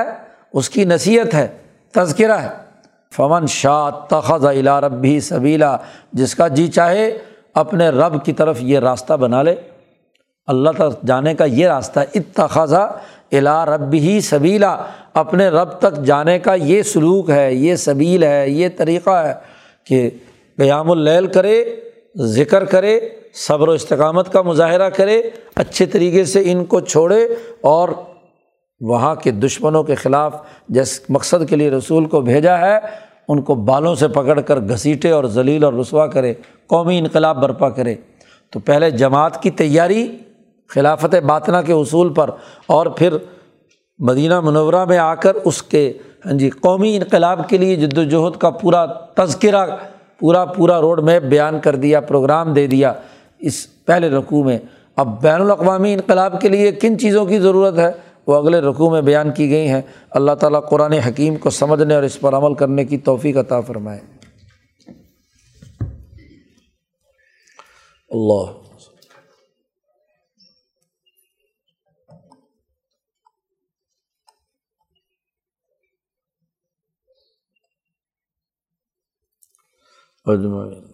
اس کی نصیحت ہے، تذکرہ ہے۔ فمن شاہ تخذ الا ربی سبیلا جس کا جی چاہے اپنے رب کی طرف یہ راستہ بنا لے۔ اللہ تک جانے کا یہ راستہ اتخذا الا رب ہی سبیلا اپنے رب تک جانے کا یہ سلوک ہے، یہ سبیل ہے، یہ طریقہ ہے کہ قیام اللیل کرے، ذکر کرے، صبر و استقامت کا مظاہرہ کرے، اچھے طریقے سے ان کو چھوڑے اور وہاں کے دشمنوں کے خلاف جس مقصد کے لیے رسول کو بھیجا ہے، ان کو بالوں سے پکڑ کر گھسیٹے اور ذلیل اور رسوا کرے، قومی انقلاب برپا کرے۔ تو پہلے جماعت کی تیاری خلافت باطنہ کے اصول پر، اور پھر مدینہ منورہ میں آ کر اس کے ہاں جی قومی انقلاب کے لیے جد وجہد کا پورا تذکرہ، پورا پورا روڈ میپ بیان کر دیا، پروگرام دے دیا اس پہلے رقوع میں۔ اب بین الاقوامی انقلاب کے لیے کن چیزوں کی ضرورت ہے؟ وہ اگلے رقوع میں بیان کی گئی ہیں۔ اللہ تعالیٰ قرآن حکیم کو سمجھنے اور اس پر عمل کرنے کی توفیق عطا فرمائے۔ اللہ۔ اجمعین۔